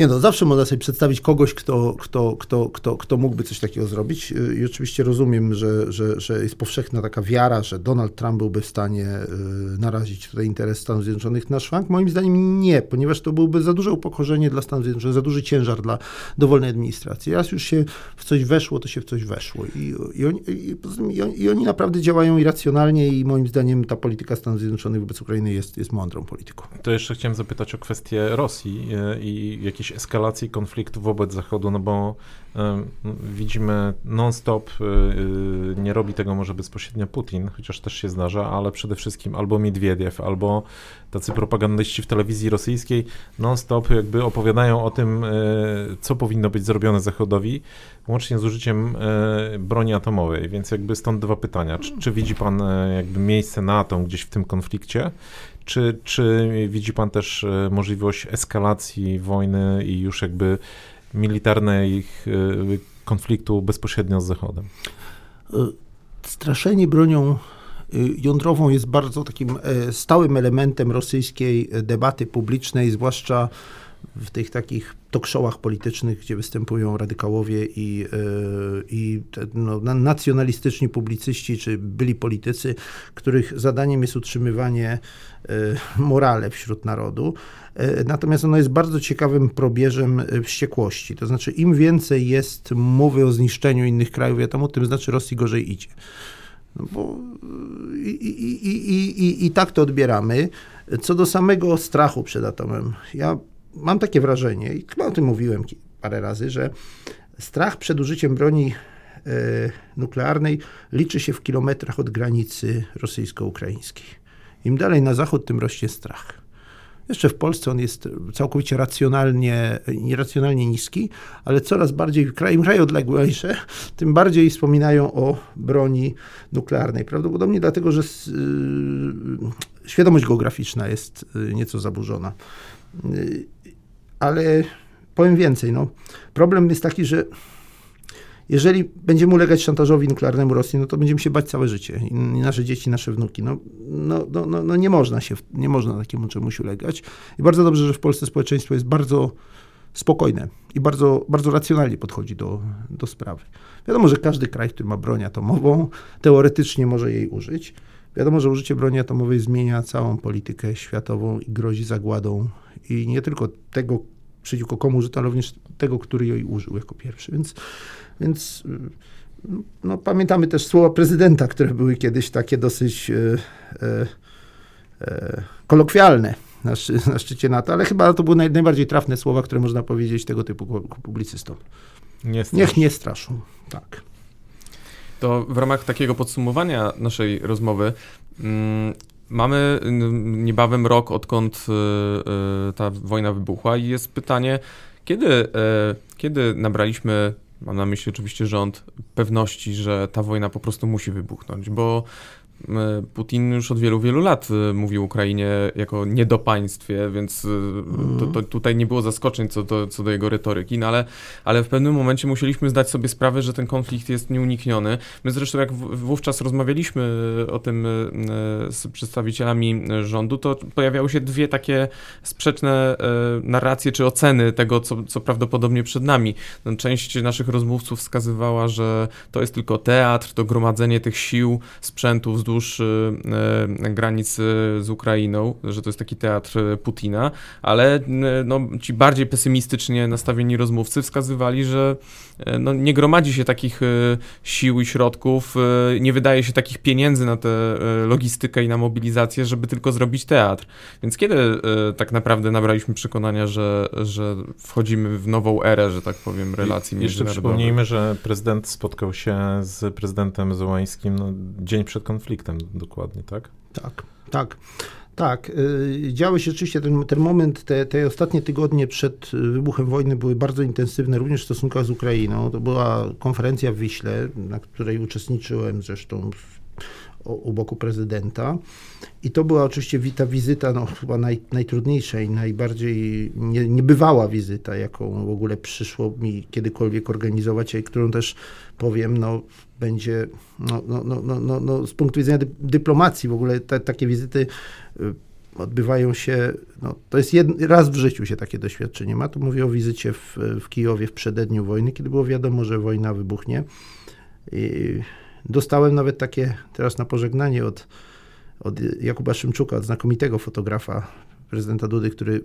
nie no, zawsze można sobie przedstawić kogoś, kto, kto, kto, kto, kto mógłby coś takiego zrobić. I oczywiście rozumiem, że, że, że jest powszechna taka wiara, że Donald Trump byłby w stanie y, narazić tutaj interes Stanów Zjednoczonych na szwank. Moim zdaniem nie, ponieważ to byłby za duże upokorzenie dla Stanów Zjednoczonych, za duży ciężar dla dowolnej administracji. Raz już się w coś weszło, to się w coś weszło. I, i, oni, i, i, oni, naprawdę działają irracjonalnie i moim zdaniem ta polityka Stanów Zjednoczonych wobec Ukrainy jest, jest mądrą polityką. To jeszcze chciałem zapytać o kwestię Rosji y, i eskalacji konfliktu wobec Zachodu, no bo widzimy non-stop, y, y, nie robi tego może bezpośrednio Putin, chociaż też się zdarza, ale przede wszystkim albo Miedwiediew, albo tacy propagandyści w telewizji rosyjskiej non-stop jakby opowiadają o tym, y, co powinno być zrobione Zachodowi, łącznie z użyciem broni atomowej, więc jakby stąd dwa pytania. Czy, czy widzi pan jakby miejsce na atom gdzieś w tym konflikcie? Czy, czy widzi pan też możliwość eskalacji wojny i już jakby militarnej y, konfliktu bezpośrednio z Zachodem? Straszenie bronią y, jądrową jest bardzo takim e, stałym elementem rosyjskiej debaty publicznej, zwłaszcza w tych takich tokszołach politycznych, gdzie występują radykałowie i, e, i no, nacjonalistyczni publicyści, czy byli politycy, których zadaniem jest utrzymywanie e, morale wśród narodu. E, natomiast ono jest bardzo ciekawym probierzem wściekłości. To znaczy, im więcej jest mowy o zniszczeniu innych krajów, wiadomo, tym znaczy Rosji gorzej idzie. No bo i, i, i, i, tak to odbieramy. Co do samego strachu przed atomem, ja mam takie wrażenie, i chyba o tym mówiłem parę razy, że strach przed użyciem broni e, nuklearnej liczy się w kilometrach od granicy rosyjsko-ukraińskiej. Im dalej na zachód, tym rośnie strach. Jeszcze w Polsce on jest całkowicie racjonalnie, nieracjonalnie niski, ale coraz bardziej, im kraje odległejsze, tym bardziej wspominają o broni nuklearnej. Prawdopodobnie dlatego, że yy, świadomość geograficzna jest yy, nieco zaburzona. Ale powiem więcej. No, problem jest taki, że jeżeli będziemy ulegać szantażowi nuklearnemu Rosji, no to będziemy się bać całe życie. I nasze dzieci, nasze wnuki. No, no, no, no, no nie można się, nie można takiemu czemuś ulegać. I bardzo dobrze, że w Polsce społeczeństwo jest bardzo spokojne i bardzo, bardzo racjonalnie podchodzi do, do sprawy. Wiadomo, że każdy kraj, który ma broń atomową, teoretycznie może jej użyć. Wiadomo, że użycie broni atomowej zmienia całą politykę światową i grozi zagładą i nie tylko tego, przeciwko komu użyto, ale również tego, który jej użył jako pierwszy. Więc, więc no, pamiętamy też słowa prezydenta, które były kiedyś takie dosyć e, e, e, kolokwialne na, na szczycie NATO, ale chyba to były naj, najbardziej trafne słowa, które można powiedzieć tego typu publicystom. Nie Niech nie straszą. Tak. To w ramach takiego podsumowania naszej rozmowy, mm, mamy niebawem rok, odkąd ta wojna wybuchła i jest pytanie, kiedy, kiedy nabraliśmy mam na myśli oczywiście rząd, pewności, że ta wojna po prostu musi wybuchnąć, bo E, Putin już od wielu, wielu lat e, mówił Ukrainie jako niedopaństwie, więc e, to, to tutaj nie było zaskoczeń co do, co do jego retoryki, no ale, ale w pewnym momencie musieliśmy zdać sobie sprawę, że ten konflikt jest nieunikniony. My zresztą jak wówczas rozmawialiśmy o tym z przedstawicielami rządu, to pojawiały się dwie takie sprzeczne narracje czy oceny tego, co, co prawdopodobnie przed nami. No, część naszych rozmówców wskazywała, że to jest tylko teatr, to gromadzenie tych sił, sprzętów wzdłuż y, y, granic z Ukrainą, że to jest taki teatr Putina, ale y, no, ci bardziej pesymistycznie nastawieni rozmówcy wskazywali, że no, nie gromadzi się takich sił i środków, nie wydaje się takich pieniędzy na tę logistykę i na mobilizację, żeby tylko zrobić teatr. Więc kiedy tak naprawdę nabraliśmy przekonania, że, że wchodzimy w nową erę, że tak powiem, relacji I międzynarodowych? Jeszcze przypomnijmy, że prezydent spotkał się z prezydentem Zełańskim no, dzień przed konfliktem konfliktem dokładnie, tak? Tak, tak. Tak, y, działy się rzeczywiście ten, ten moment, te, te ostatnie tygodnie przed wybuchem wojny były bardzo intensywne, również w stosunkach z Ukrainą. To była konferencja w Wiśle, na której uczestniczyłem zresztą u boku prezydenta. I to była oczywiście ta wizyta, no, chyba naj, najtrudniejsza i najbardziej nie, niebywała wizyta, jaką w ogóle przyszło mi kiedykolwiek organizować, i którą też powiem, no, będzie no, no, no, no, no, z punktu widzenia dy, dyplomacji w ogóle te, takie wizyty y, odbywają się, no, to jest jed, raz w życiu się takie doświadczenie ma. Tu mówię o wizycie w, w Kijowie w przededniu wojny, kiedy było wiadomo, że wojna wybuchnie. I dostałem nawet takie teraz na pożegnanie od, od Jakuba Szymczuka, od znakomitego fotografa prezydenta Dudy, który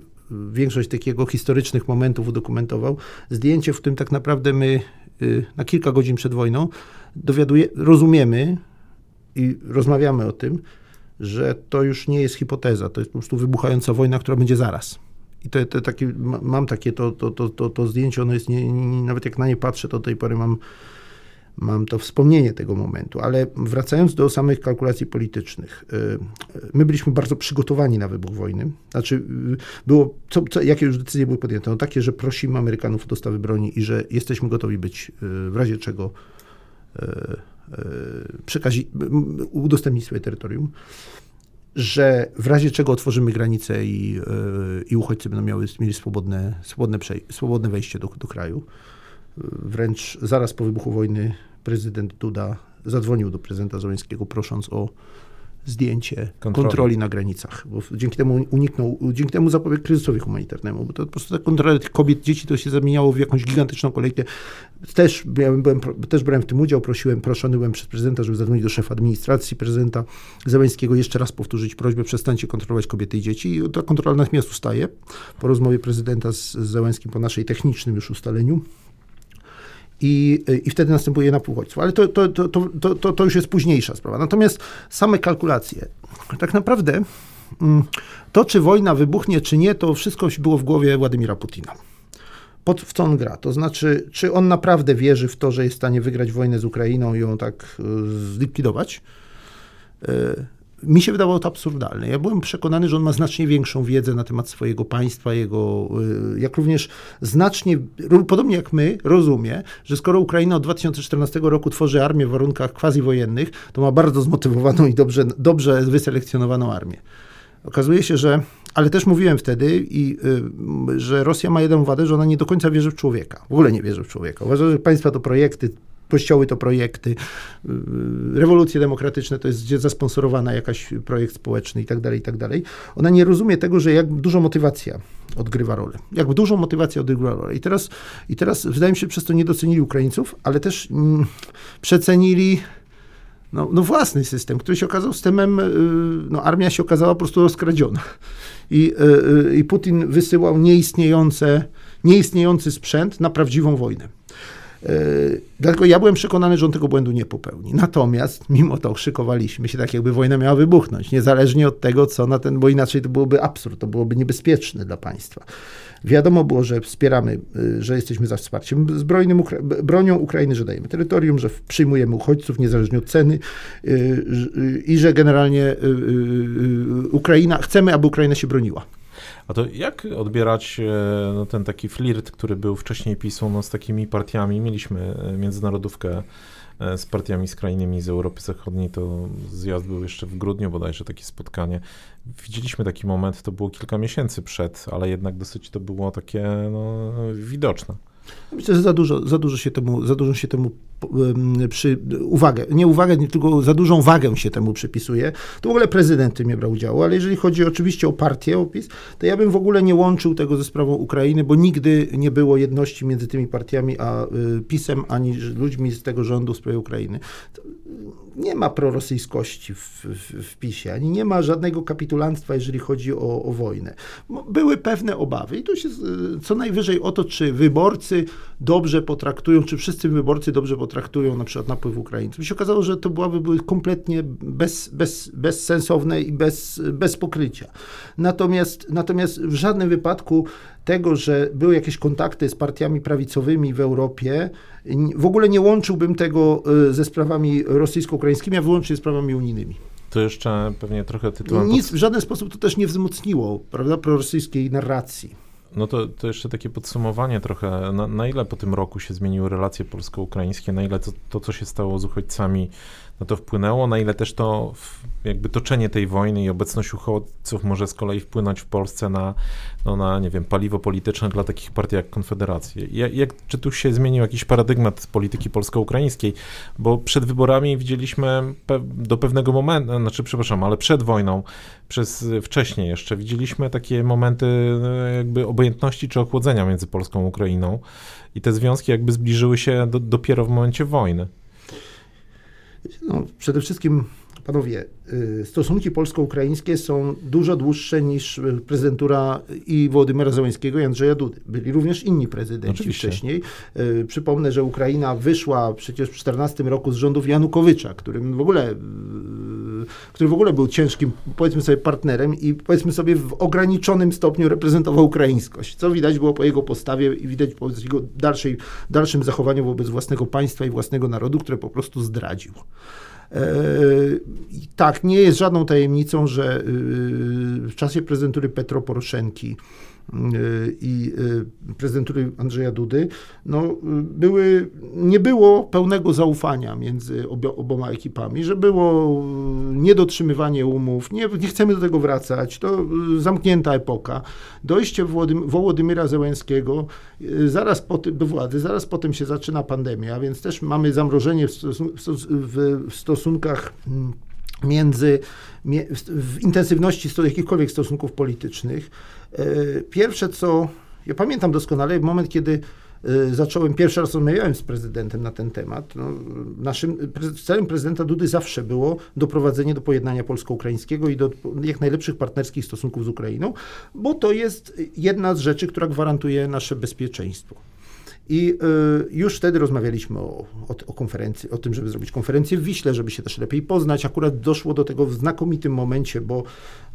większość takiego historycznych momentów udokumentował, zdjęcie, w którym tak naprawdę my y, na kilka godzin przed wojną dowiaduje, rozumiemy i rozmawiamy o tym, że to już nie jest hipoteza, to jest po prostu wybuchająca wojna, która będzie zaraz. I to, to takie, mam takie to, to, to, to, to zdjęcie, ono jest, nie, nie, nawet jak na nie patrzę, to do tej pory mam, mam to wspomnienie tego momentu. Ale wracając do samych kalkulacji politycznych, y, my byliśmy bardzo przygotowani na wybuch wojny. Znaczy, y, było, co, co, jakie już decyzje były podjęte? No takie, że prosimy Amerykanów o dostawy broni i że jesteśmy gotowi być y, w razie czego przekazi, udostępnić swoje terytorium, że w razie czego otworzymy granice i, i uchodźcy będą miały, mieli swobodne, swobodne, przej- swobodne wejście do, do kraju. Wręcz zaraz po wybuchu wojny prezydent Duda zadzwonił do prezydenta Zeleńskiego prosząc o zdjęcie kontroli. kontroli. na granicach, bo dzięki temu uniknął, dzięki temu zapobiegł kryzysowi humanitarnemu, bo to po prostu ta kontrola tych kobiet, dzieci to się zamieniało w jakąś gigantyczną kolejkę. Też, byłem, byłem, też brałem w tym udział, prosiłem, proszony byłem przez prezydenta, żeby zadzwonić do szefa administracji prezydenta Zeleńskiego, jeszcze raz powtórzyć prośbę, przestańcie kontrolować kobiety i dzieci i ta kontrola natychmiast ustaje po rozmowie prezydenta z, z Zeleńskim, po naszej technicznym już ustaleniu i, i wtedy następuje napływ uchodźców. Ale to, to, to, to, to, to już jest późniejsza sprawa. Natomiast same kalkulacje. Tak naprawdę mm, to, czy wojna wybuchnie, czy nie, to wszystko było w głowie Władimira Putina. Pod, w co on gra? To znaczy, czy on naprawdę wierzy w to, że jest w stanie wygrać wojnę z Ukrainą i ją tak y, zlikwidować? Mi się wydawało to absurdalne. Ja byłem przekonany, że on ma znacznie większą wiedzę na temat swojego państwa, jego, y, jak również znacznie, podobnie jak my, rozumie, że skoro Ukraina od 2014 roku tworzy armię w warunkach quasi-wojennych, to ma bardzo zmotywowaną i dobrze, dobrze wyselekcjonowaną armię. Okazuje się, że, ale też mówiłem wtedy, i, y, że Rosja ma jedną wadę, że ona nie do końca wierzy w człowieka. W ogóle nie wierzy w człowieka. Uważa, że państwa to projekty, kościoły to projekty, y, rewolucje demokratyczne to jest zasponsorowana jakaś projekt społeczny i tak dalej, i tak dalej. Ona nie rozumie tego, że jak dużo motywacja odgrywa rolę. Jak dużą motywację odgrywa rolę. I teraz, I teraz wydaje mi się, przez to nie docenili Ukraińców, ale też mm, przecenili no, no, własny system, który się okazał systemem, y, no armia się okazała po prostu rozkradziona. I, y, i Putin wysyłał nieistniejące, nieistniejący sprzęt na prawdziwą wojnę. Dlatego ja byłem przekonany, że on tego błędu nie popełni. Natomiast mimo to szykowaliśmy się tak, jakby wojna miała wybuchnąć, niezależnie od tego, co na ten, bo inaczej to byłoby absurd, to byłoby niebezpieczne dla państwa. Wiadomo było, że wspieramy, y, że jesteśmy za wsparciem zbrojnym, bronią Ukrainy, że dajemy terytorium, że przyjmujemy uchodźców niezależnie od ceny y, i że generalnie Ukraina, chcemy, aby Ukraina się broniła. A to jak odbierać e, no, ten taki flirt, który był wcześniej PiSu no, z takimi partiami? Mieliśmy e, międzynarodówkę e, z partiami skrajnymi z Europy Zachodniej, to zjazd był jeszcze w grudniu bodajże, takie spotkanie. Widzieliśmy taki moment, to było kilka miesięcy przed, ale jednak dosyć to było takie no, widoczne. Myślę, że za dużo, za dużo się temu, za dużo się temu przy, uwagę, nie uwagę, tylko za dużą wagę się temu przypisuje. To w ogóle prezydent nie brał udziału, ale jeżeli chodzi oczywiście o partię, opis, to ja bym w ogóle nie łączył tego ze sprawą Ukrainy, bo nigdy nie było jedności między tymi partiami a y, PiSem, ani ludźmi z tego rządu w sprawie Ukrainy. Nie ma prorosyjskości w, w, w, PiSie, ani nie ma żadnego kapitulanstwa, jeżeli chodzi o, o wojnę. Były pewne obawy i to się co najwyżej o to, czy wyborcy dobrze potraktują, czy wszyscy wyborcy dobrze potraktują na przykład napływ Ukraińców. I się okazało, że to byłaby były kompletnie bez, bez, bezsensowne i bez, bez pokrycia. Natomiast, natomiast w żadnym wypadku tego, że były jakieś kontakty z partiami prawicowymi w Europie, w ogóle nie łączyłbym tego y, ze sprawami rosyjsko-ukraińskimi, a wyłącznie sprawami unijnymi. To jeszcze pewnie trochę tytułem... Nic w żaden sposób to też nie wzmocniło, prawda, prorosyjskiej narracji. No to, to jeszcze takie podsumowanie trochę, na, na ile po tym roku się zmieniły relacje polsko-ukraińskie, na ile to, to, co się stało z uchodźcami no to wpłynęło, na ile też to jakby toczenie tej wojny i obecność uchodźców może z kolei wpłynąć w Polsce na, no na nie wiem, paliwo polityczne dla takich partii jak Konfederacja. Jak, jak, czy tu się zmienił jakiś paradygmat polityki polsko-ukraińskiej? Bo przed wyborami widzieliśmy pe do pewnego momentu, znaczy przepraszam, ale przed wojną, przez wcześniej jeszcze, widzieliśmy takie momenty no, jakby obojętności czy ochłodzenia między Polską a Ukrainą i te związki jakby zbliżyły się do, dopiero w momencie wojny. No, przede wszystkim, panowie, y, stosunki polsko-ukraińskie są dużo dłuższe niż prezydentura i Władimira Załęskiego i Andrzeja Dudy. Byli również inni prezydenci Oczywiście. wcześniej. Y, przypomnę, że Ukraina wyszła przecież w 2014 roku z rządów Janukowycza, którym w ogóle y, który w ogóle był ciężkim, powiedzmy sobie, partnerem i powiedzmy sobie w ograniczonym stopniu reprezentował ukraińskość, co widać było po jego postawie i widać po jego dalszej, dalszym zachowaniu wobec własnego państwa i własnego narodu, które po prostu zdradził. E, tak, nie jest żadną tajemnicą, że w czasie prezydentury Petro Poroszenki i y, prezydentury Andrzeja Dudy, no, były, nie było pełnego zaufania między oboma ekipami, że było niedotrzymywanie umów, nie, nie chcemy do tego wracać, to zamknięta epoka. Dojście Wołodymyra Zełenskiego y, zaraz po do władzy, zaraz potem się zaczyna pandemia, więc też mamy zamrożenie w, w, w stosunkach mm, między, w intensywności jakichkolwiek stosunków politycznych. E, pierwsze co, ja pamiętam doskonale moment, kiedy e, zacząłem, pierwszy raz rozmawiałem z prezydentem na ten temat. No, naszym celem prezydenta Dudy zawsze było doprowadzenie do pojednania polsko-ukraińskiego i do jak najlepszych partnerskich stosunków z Ukrainą, bo to jest jedna z rzeczy, która gwarantuje nasze bezpieczeństwo. I y, już wtedy rozmawialiśmy o, o, o, konferencji, o tym, żeby zrobić konferencję w Wiśle, żeby się też lepiej poznać. Akurat doszło do tego w znakomitym momencie, bo,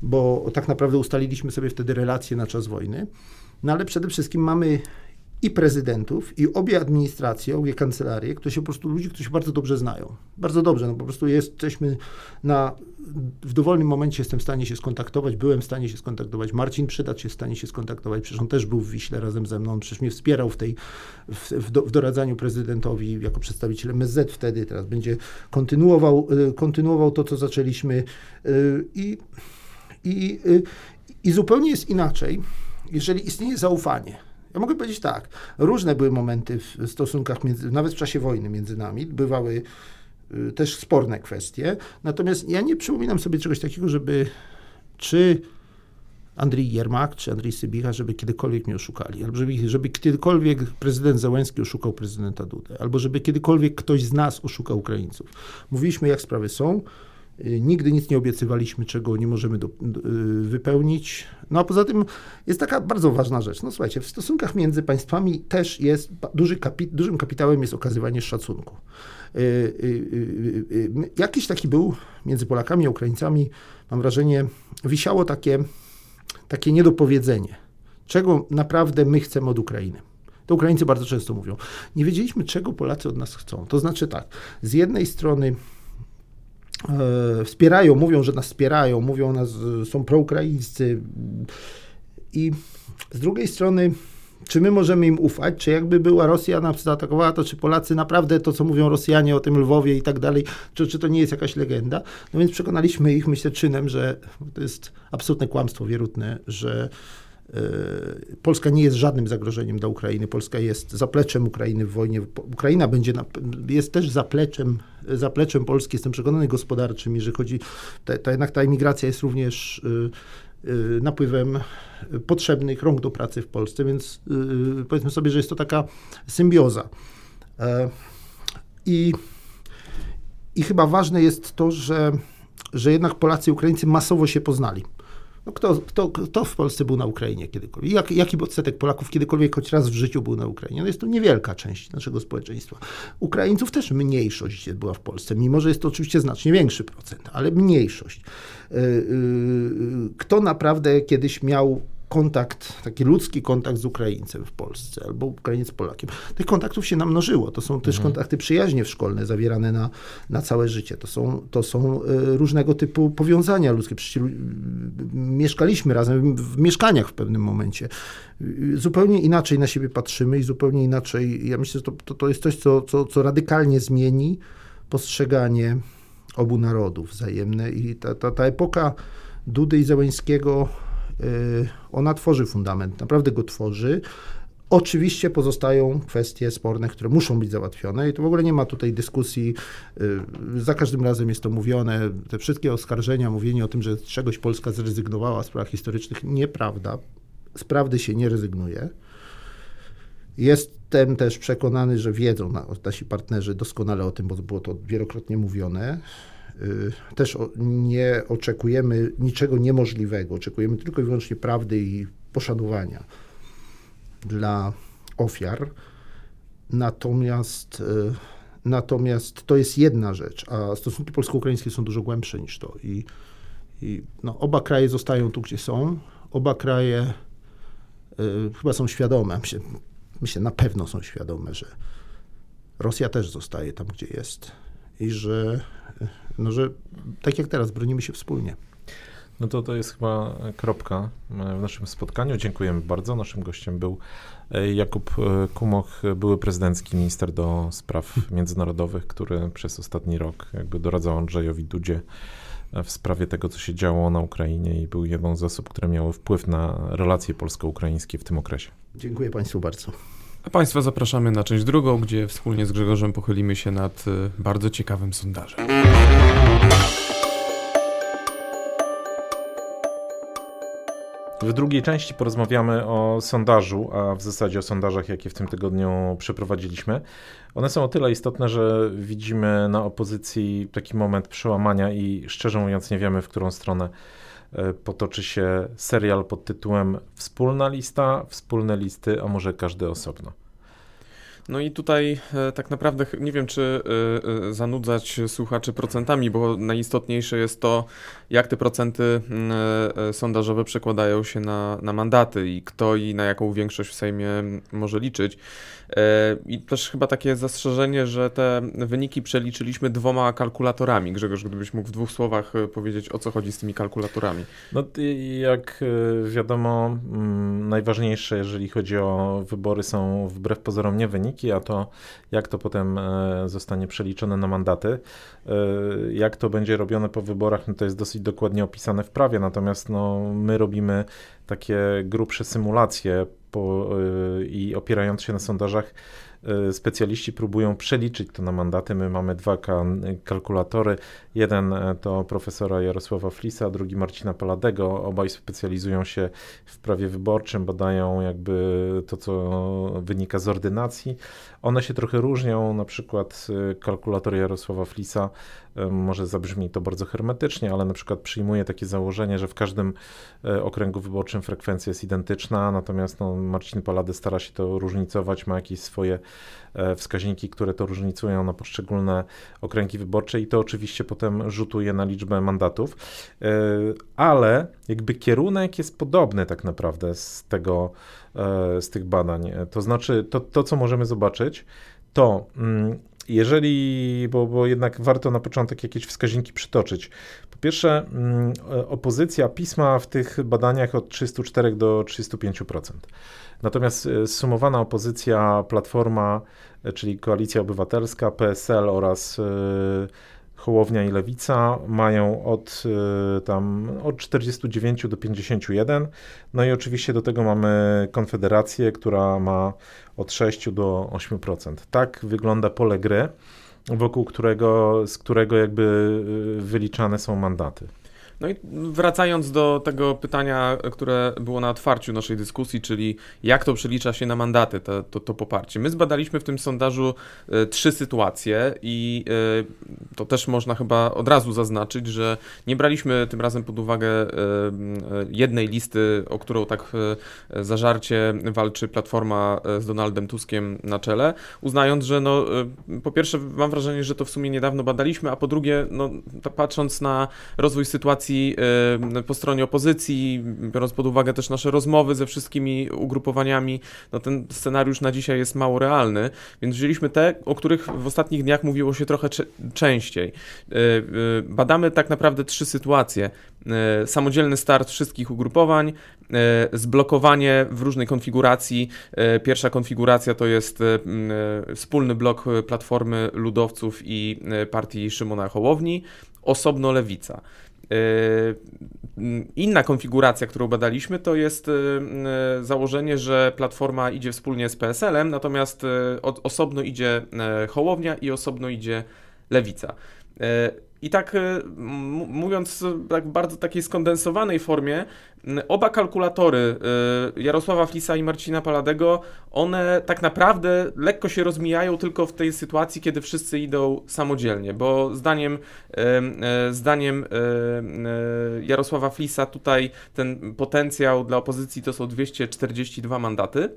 bo tak naprawdę ustaliliśmy sobie wtedy relacje na czas wojny. No ale przede wszystkim mamy i prezydentów, i obie administracje, obie kancelarie, które się po prostu ludzi, którzy się bardzo dobrze znają. Bardzo dobrze, no po prostu jesteśmy na, w dowolnym momencie jestem w stanie się skontaktować, byłem w stanie się skontaktować, Marcin Przydacz jest w stanie się skontaktować, przecież on też był w Wiśle razem ze mną, on przecież mnie wspierał w tej, w, w, do, w doradzaniu prezydentowi jako przedstawiciel MSZ wtedy, teraz będzie kontynuował, y, kontynuował to, co zaczęliśmy y, i, i, y, i zupełnie jest inaczej, jeżeli istnieje zaufanie ja mogę powiedzieć tak, różne były momenty w stosunkach, między, nawet w czasie wojny między nami, bywały y, też sporne kwestie, natomiast ja nie przypominam sobie czegoś takiego, żeby czy Andrzej Jermak, czy Andrzej Sybicha, żeby kiedykolwiek mnie oszukali, albo żeby, żeby kiedykolwiek prezydent Załęski oszukał prezydenta Dudę, albo żeby kiedykolwiek ktoś z nas oszukał Ukraińców. Mówiliśmy, jak sprawy są, Nigdy nic nie obiecywaliśmy, czego nie możemy do, do, wypełnić. No a poza tym jest taka bardzo ważna rzecz. No słuchajcie, w stosunkach między państwami też jest duży kapi, dużym kapitałem jest okazywanie szacunku. Jakiś taki był między Polakami a Ukraińcami, mam wrażenie, wisiało takie, takie niedopowiedzenie, czego naprawdę my chcemy od Ukrainy. To Ukraińcy bardzo często mówią. Nie wiedzieliśmy, czego Polacy od nas chcą. To znaczy tak, z jednej strony wspierają, mówią, że nas wspierają, mówią nas, są proukraińscy i z drugiej strony czy my możemy im ufać, czy jakby była Rosja nas zaatakowała, to czy Polacy naprawdę to, co mówią Rosjanie o tym Lwowie i tak dalej, czy, czy to nie jest jakaś legenda? No więc przekonaliśmy ich, myślę, czynem, że to jest absolutne kłamstwo wierutne, że E, Polska nie jest żadnym zagrożeniem dla Ukrainy. Polska jest zapleczem Ukrainy w wojnie. Ukraina będzie na, jest też zapleczem, zapleczem Polski, jestem przekonany, gospodarczym, jeżeli chodzi, ta, ta, jednak ta emigracja jest również y, y, napływem potrzebnych rąk do pracy w Polsce, więc powiedzmy sobie, że jest to taka symbioza. I, i chyba ważne jest to, że, że jednak Polacy i Ukraińcy masowo się poznali. No kto, kto, kto w Polsce był na Ukrainie kiedykolwiek? Jak, jaki odsetek Polaków kiedykolwiek choć raz w życiu był na Ukrainie? No jest to niewielka część naszego społeczeństwa. Ukraińców też mniejszość była w Polsce, mimo że jest to oczywiście znacznie większy procent, ale mniejszość. Y, y, kto naprawdę kiedyś miał kontakt, taki ludzki kontakt z Ukraińcem w Polsce albo Ukrainiec z Polakiem. Tych kontaktów się namnożyło. To są też mhm. kontakty przyjaźnie szkolne zawierane na, na całe życie. To są, to są e, różnego typu powiązania ludzkie. Przecież mieszkaliśmy razem w mieszkaniach w pewnym momencie. Zupełnie inaczej na siebie patrzymy i zupełnie inaczej. Ja myślę, że to, to, to jest coś, co, co, co radykalnie zmieni postrzeganie obu narodów wzajemne i ta, ta, ta epoka Dudy i Zełańskiego ona tworzy fundament, naprawdę go tworzy. Oczywiście pozostają kwestie sporne, które muszą być załatwione i to w ogóle nie ma tutaj dyskusji. Y, za każdym razem jest to mówione. Te wszystkie oskarżenia, mówienie o tym, że z czegoś Polska zrezygnowała w sprawach historycznych, nieprawda. Z prawdy się nie rezygnuje. Jestem też przekonany, że wiedzą nasi partnerzy doskonale o tym, bo było to wielokrotnie mówione. Y, też nie oczekujemy niczego niemożliwego, oczekujemy tylko i wyłącznie prawdy i poszanowania dla ofiar. Natomiast, y, natomiast to jest jedna rzecz, a stosunki polsko-ukraińskie są dużo głębsze niż to. I, i no, oba kraje zostają tu, gdzie są. Oba kraje y, chyba są świadome, myślę, myślę, na pewno są świadome, że Rosja też zostaje tam, gdzie jest i że no, że tak jak teraz, bronimy się wspólnie. No to to jest chyba kropka w naszym spotkaniu. Dziękujemy bardzo. Naszym gościem był e, Jakub e, Kumoch, były prezydencki minister do spraw międzynarodowych, który przez ostatni rok jakby doradzał Andrzejowi Dudzie e, w sprawie tego, co się działo na Ukrainie i był jedną z osób, które miały wpływ na relacje polsko-ukraińskie w tym okresie. Dziękuję Państwu bardzo. A Państwa zapraszamy na część drugą, gdzie wspólnie z Grzegorzem pochylimy się nad bardzo ciekawym sondażem. W drugiej części porozmawiamy o sondażu, a w zasadzie o sondażach, jakie w tym tygodniu przeprowadziliśmy. One są o tyle istotne, że widzimy na opozycji taki moment przełamania i szczerze mówiąc nie wiemy, w którą stronę potoczy się serial pod tytułem Wspólna lista, wspólne listy, a może każdy osobno. No i tutaj e, tak naprawdę nie wiem, czy e, e, zanudzać słuchaczy procentami, bo najistotniejsze jest to, jak te procenty mm, sondażowe przekładają się na, na mandaty i kto i na jaką większość w Sejmie może liczyć. I też chyba takie zastrzeżenie, że te wyniki przeliczyliśmy dwoma kalkulatorami. Grzegorz, gdybyś mógł w dwóch słowach powiedzieć, o co chodzi z tymi kalkulatorami. No jak wiadomo, mm, najważniejsze, jeżeli chodzi o wybory, są wbrew pozorom nie wyniki, a to jak to potem e, zostanie przeliczone na mandaty, e, jak to będzie robione po wyborach, no to jest dosyć dokładnie opisane w prawie, natomiast no, my robimy takie grubsze symulacje po, i opierając się na sondażach, Y, specjaliści próbują przeliczyć to na mandaty. My mamy dwa kalkulatory. Jeden e, to profesora Jarosława Flisa, drugi Marcina Paladego. Obaj specjalizują się w prawie wyborczym, badają jakby to, co wynika z ordynacji. One się trochę różnią, na przykład y, kalkulator Jarosława Flisa może zabrzmi to bardzo hermetycznie, ale na przykład przyjmuje takie założenie, że w każdym e, okręgu wyborczym frekwencja jest identyczna, natomiast no, Marcin Palady stara się to różnicować, ma jakieś swoje wskaźniki, które to różnicują na poszczególne okręgi wyborcze i to oczywiście potem rzutuje na liczbę mandatów, e, ale jakby kierunek jest podobny tak naprawdę z tego, z tych badań. To znaczy, to, to co możemy zobaczyć, to mm, jeżeli, bo, bo jednak warto na początek jakieś wskaźniki przytoczyć. Po pierwsze, mm, opozycja pisma w tych badaniach od 34 do 35%. Natomiast e, sumowana opozycja Platforma, e, czyli Koalicja Obywatelska, PSL oraz e, Hołownia i Lewica mają od tam od 49 do 51. No i oczywiście do tego mamy Konfederację, która ma od 6 do 8%. Tak wygląda pole gry, wokół którego, z którego jakby wyliczane są mandaty. No i wracając do tego pytania, które było na otwarciu naszej dyskusji, czyli jak to przelicza się na mandaty, to, to, to poparcie. My zbadaliśmy w tym sondażu e, trzy sytuacje i e, to też można chyba od razu zaznaczyć, że nie braliśmy tym razem pod uwagę e, jednej listy, o którą tak zażarcie walczy Platforma z Donaldem Tuskiem na czele, uznając, że no, po pierwsze mam wrażenie, że to w sumie niedawno badaliśmy, a po drugie, no, patrząc na rozwój sytuacji po stronie opozycji, biorąc pod uwagę też nasze rozmowy ze wszystkimi ugrupowaniami, no ten scenariusz na dzisiaj jest mało realny, więc wzięliśmy te, o których w ostatnich dniach mówiło się trochę częściej. E, e, badamy tak naprawdę trzy sytuacje. E, samodzielny start wszystkich ugrupowań, zblokowanie w różnej konfiguracji. Pierwsza konfiguracja to jest wspólny blok Platformy Ludowców i partii Szymona Hołowni, osobno Lewica. Yy, inna konfiguracja, którą badaliśmy, to jest yy, założenie, że platforma idzie wspólnie z PSL-em, natomiast yy, osobno idzie Hołownia i osobno idzie Lewica. I tak mówiąc tak bardzo takiej skondensowanej formie, oba kalkulatory Jarosława Flisa i Marcina Paladego, one tak naprawdę lekko się rozmijają tylko w tej sytuacji, kiedy wszyscy idą samodzielnie, bo zdaniem, e, zdaniem e, Jarosława Flisa tutaj ten potencjał dla opozycji to są 242 mandaty.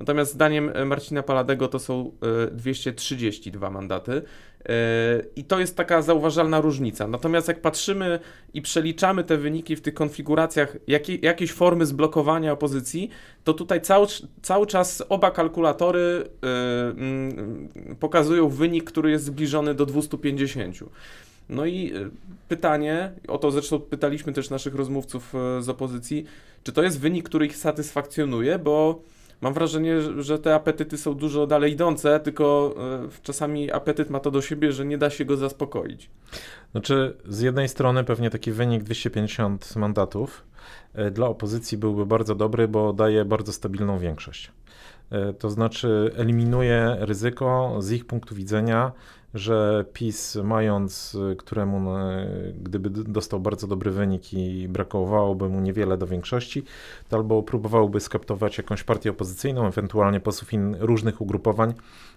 Natomiast zdaniem Marcina Paladego to są 232 mandaty. I to jest taka zauważalna różnica. Natomiast jak patrzymy i przeliczamy te wyniki w tych konfiguracjach jakiejś formy zblokowania opozycji, to tutaj cały, cały czas oba kalkulatory yy, pokazują wynik, który jest zbliżony do 250. No i y, pytanie, o to zresztą pytaliśmy też naszych rozmówców y, z opozycji, czy to jest wynik, który ich satysfakcjonuje, bo mam wrażenie, że te apetyty są dużo dalej idące, tylko e, czasami apetyt ma to do siebie, że nie da się go zaspokoić. Znaczy, z jednej strony pewnie taki wynik 250 mandatów e, dla opozycji byłby bardzo dobry, bo daje bardzo stabilną większość. E, to znaczy eliminuje ryzyko z ich punktu widzenia że PiS, mając y, któremu, no, gdyby dostał bardzo dobry wynik i brakowałoby mu niewiele do większości, to albo próbowałby skaptować jakąś partię opozycyjną, ewentualnie posłów in, różnych ugrupowań,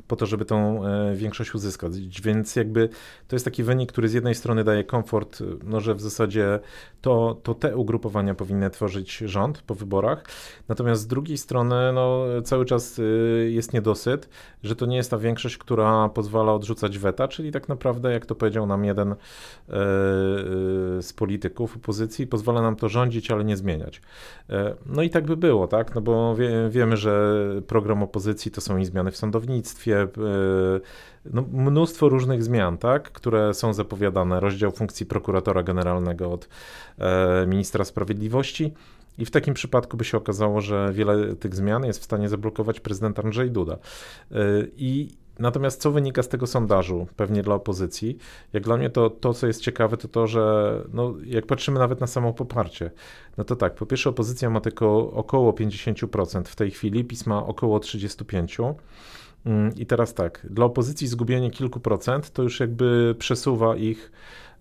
po to, żeby tą e, większość uzyskać. Więc jakby to jest taki wynik, który z jednej strony daje komfort, no, że w zasadzie to, to te ugrupowania powinny tworzyć rząd po wyborach, natomiast z drugiej strony no, cały czas y, jest niedosyt, że to nie jest ta większość, która pozwala odrzucać weta, czyli tak naprawdę, jak to powiedział nam jeden e, e, z polityków opozycji, pozwala nam to rządzić, ale nie zmieniać. E, no i tak by było, tak? No bo wie, wiemy, że program opozycji to są i zmiany w sądownictwie, no, mnóstwo różnych zmian, tak, które są zapowiadane. Rozdział funkcji prokuratora generalnego od ministra sprawiedliwości. I w takim przypadku by się okazało, że wiele tych zmian jest w stanie zablokować prezydent Andrzej Duda. I Natomiast co wynika z tego sondażu, pewnie dla opozycji? Jak dla mnie to, to co jest ciekawe, to to, że no, jak patrzymy nawet na samo poparcie, no to tak, po pierwsze opozycja ma tylko około 50% w tej chwili, PiS ma około 35%. Mm, I teraz tak, dla opozycji zgubienie kilku procent to już jakby przesuwa ich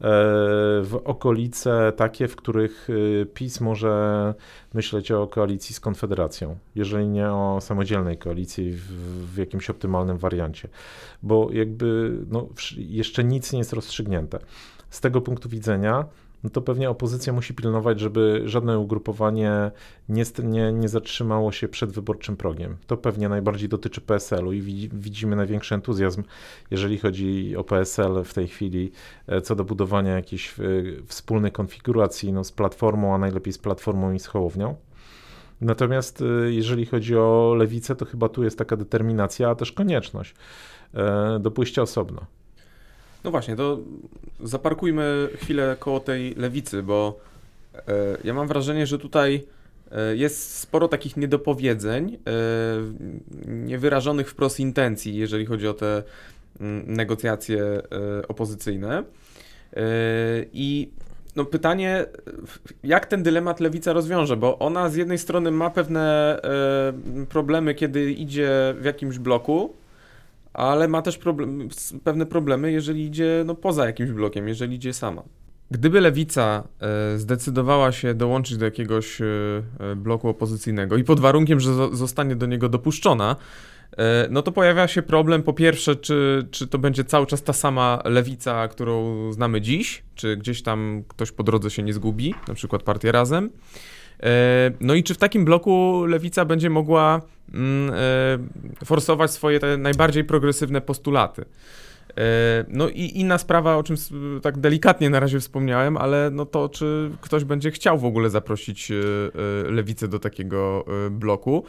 w okolice takie, w których e, PiS może myśleć o koalicji z Konfederacją, jeżeli nie o samodzielnej koalicji w, w jakimś optymalnym wariancie, bo jakby no, jeszcze nic nie jest rozstrzygnięte. Z tego punktu widzenia no to pewnie opozycja musi pilnować, żeby żadne ugrupowanie nie, nie, nie zatrzymało się przed wyborczym progiem. To pewnie najbardziej dotyczy PSL-u i widzimy największy entuzjazm, jeżeli chodzi o PSL w tej chwili, e, co do budowania jakiejś e, wspólnej konfiguracji no, z platformą, a najlepiej z platformą i z Hołownią. Natomiast e, jeżeli chodzi o lewicę, to chyba tu jest taka determinacja, a też konieczność do pójścia osobno. No właśnie, to zaparkujmy chwilę koło tej lewicy, bo e, ja mam wrażenie, że tutaj e, jest sporo takich niedopowiedzeń, e, niewyrażonych wprost intencji, jeżeli chodzi o te mm, negocjacje opozycyjne. I no pytanie, jak ten dylemat lewica rozwiąże, bo ona z jednej strony ma pewne problemy, kiedy idzie w jakimś bloku, ale ma też problem, pewne problemy, jeżeli idzie no, poza jakimś blokiem, jeżeli idzie sama. Gdyby lewica e, zdecydowała się dołączyć do jakiegoś e, e, bloku opozycyjnego i pod warunkiem, że zostanie do niego dopuszczona, no to pojawia się problem po pierwsze, czy, czy to będzie cały czas ta sama lewica, którą znamy dziś, czy gdzieś tam ktoś po drodze się nie zgubi, na przykład partia Razem. No i czy w takim bloku lewica będzie mogła forsować swoje te najbardziej progresywne postulaty? E, no i inna sprawa, o czym tak delikatnie na razie wspomniałem, ale no to, czy ktoś będzie chciał w ogóle zaprosić e, e, lewicę do takiego bloku.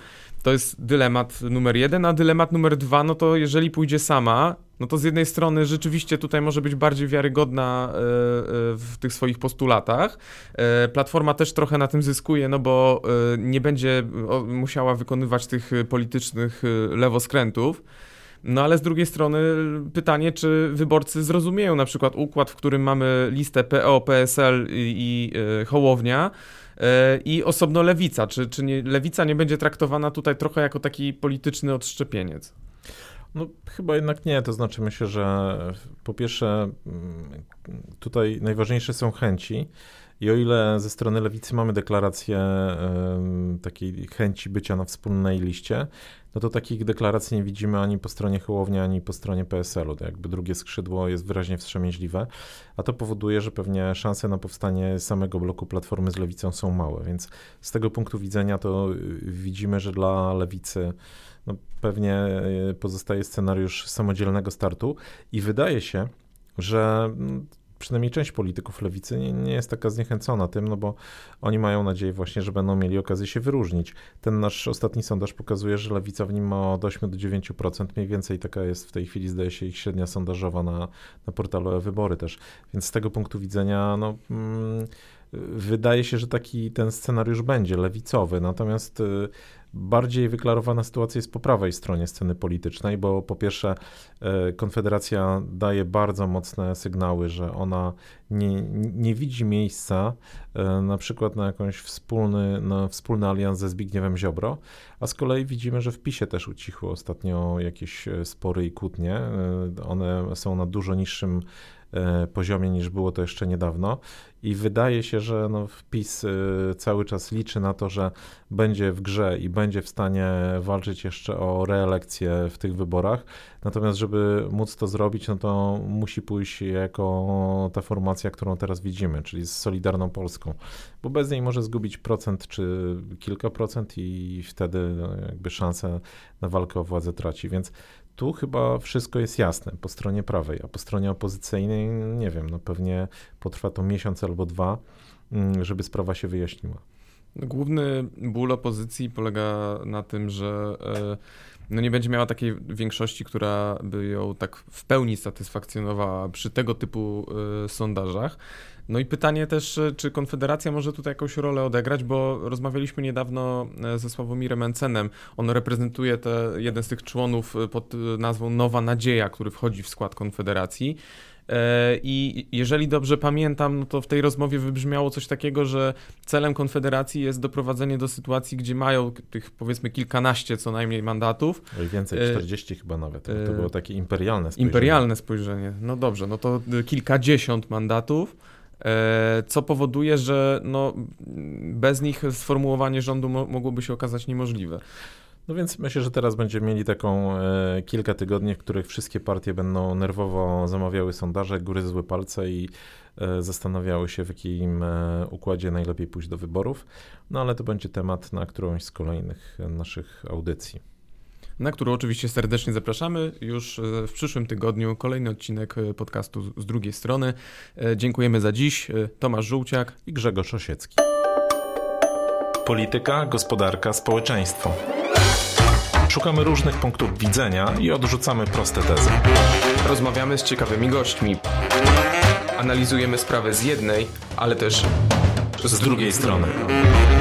To jest dylemat numer jeden, a dylemat numer dwa, no to jeżeli pójdzie sama, no to z jednej strony rzeczywiście tutaj może być bardziej wiarygodna w tych swoich postulatach. Platforma też trochę na tym zyskuje, no bo nie będzie musiała wykonywać tych politycznych lewoskrętów. No ale z drugiej strony pytanie, czy wyborcy zrozumieją na przykład układ, w którym mamy listę PO, PSL i, i e, Hołownia e, i osobno lewica. Czy, czy nie, lewica nie będzie traktowana tutaj trochę jako taki polityczny odszczepieniec? No, chyba jednak nie. To znaczy, myślę, że po pierwsze, mm, tutaj najważniejsze są chęci. I o ile ze strony lewicy mamy deklarację y, takiej chęci bycia na wspólnej liście, no to takich deklaracji nie widzimy ani po stronie Hołownia, ani po stronie PSL-u. To jakby drugie skrzydło jest wyraźnie wstrzemięźliwe, a to powoduje, że pewnie szanse na powstanie samego bloku Platformy z Lewicą są małe, więc z tego punktu widzenia to y, widzimy, że dla Lewicy no, pewnie y, pozostaje scenariusz samodzielnego startu i wydaje się, że mm, przynajmniej część polityków lewicy nie, nie, jest taka zniechęcona tym, no bo oni mają nadzieję właśnie, że będą mieli okazję się wyróżnić. Ten nasz ostatni sondaż pokazuje, że lewica w nim ma od 8 do 9%, mniej więcej taka jest w tej chwili, zdaje się, ich średnia sondażowa na, na portalu e-wybory też. Więc z tego punktu widzenia, no... Mm, wydaje się, że taki ten scenariusz będzie lewicowy, natomiast y, bardziej wyklarowana sytuacja jest po prawej stronie sceny politycznej, bo po pierwsze e, Konfederacja daje bardzo mocne sygnały, że ona nie, nie widzi miejsca e, na przykład na jakąś wspólny, na wspólny alians ze Zbigniewem Ziobro, a z kolei widzimy, że w PiSie też ucichły ostatnio jakieś e, spory i kłótnie. One są na dużo niższym poziomie niż było to jeszcze niedawno i wydaje się, że no PiS e, cały czas liczy na to, że będzie w grze i będzie w stanie walczyć jeszcze o reelekcję w tych wyborach. Natomiast, żeby móc to zrobić, no to musi pójść jako ta formacja, którą teraz widzimy, czyli z Solidarną Polską, bo bez niej może zgubić procent czy kilka procent i wtedy no, jakby szansę na walkę o władzę traci. Więc tu chyba wszystko jest jasne po stronie prawej, a po stronie opozycyjnej nie wiem, no pewnie potrwa to miesiąc albo dwa, mm, żeby sprawa się wyjaśniła. Główny ból opozycji polega na tym, że no nie będzie miała takiej większości, która by ją tak w pełni satysfakcjonowała przy tego typu y, sondażach. No i pytanie też, czy Konfederacja może tutaj jakąś rolę odegrać, bo rozmawialiśmy niedawno ze Sławomirem Encenem. On reprezentuje te, jeden z tych członów pod nazwą Nowa Nadzieja, który wchodzi w skład Konfederacji. E, I jeżeli dobrze pamiętam, no to w tej rozmowie wybrzmiało coś takiego, że celem Konfederacji jest doprowadzenie do sytuacji, gdzie mają tych powiedzmy kilkanaście co najmniej mandatów. Oj, więcej, 40 e, chyba nawet. To było takie imperialne spojrzenie. Imperialne spojrzenie. No dobrze, no to kilkadziesiąt mandatów. E, co powoduje, że no, bez nich sformułowanie rządu mogłoby się okazać niemożliwe. No więc myślę, że teraz będziemy mieli taką e, kilka tygodni, w których wszystkie partie będą nerwowo zamawiały sondaże, gryzły palce i e, zastanawiały się, w jakim e, układzie najlepiej pójść do wyborów. No ale to będzie temat na którąś z kolejnych naszych audycji. Na którą oczywiście serdecznie zapraszamy już e, w przyszłym tygodniu. Kolejny odcinek e, podcastu z drugiej strony. E, dziękujemy za dziś. Tomasz Żółciak i Grzegorz Osiecki. Polityka, gospodarka, społeczeństwo. Szukamy różnych punktów widzenia i odrzucamy proste tezy. Rozmawiamy z ciekawymi gośćmi. Analizujemy sprawę z jednej, ale też z, z drugiej strony. strony.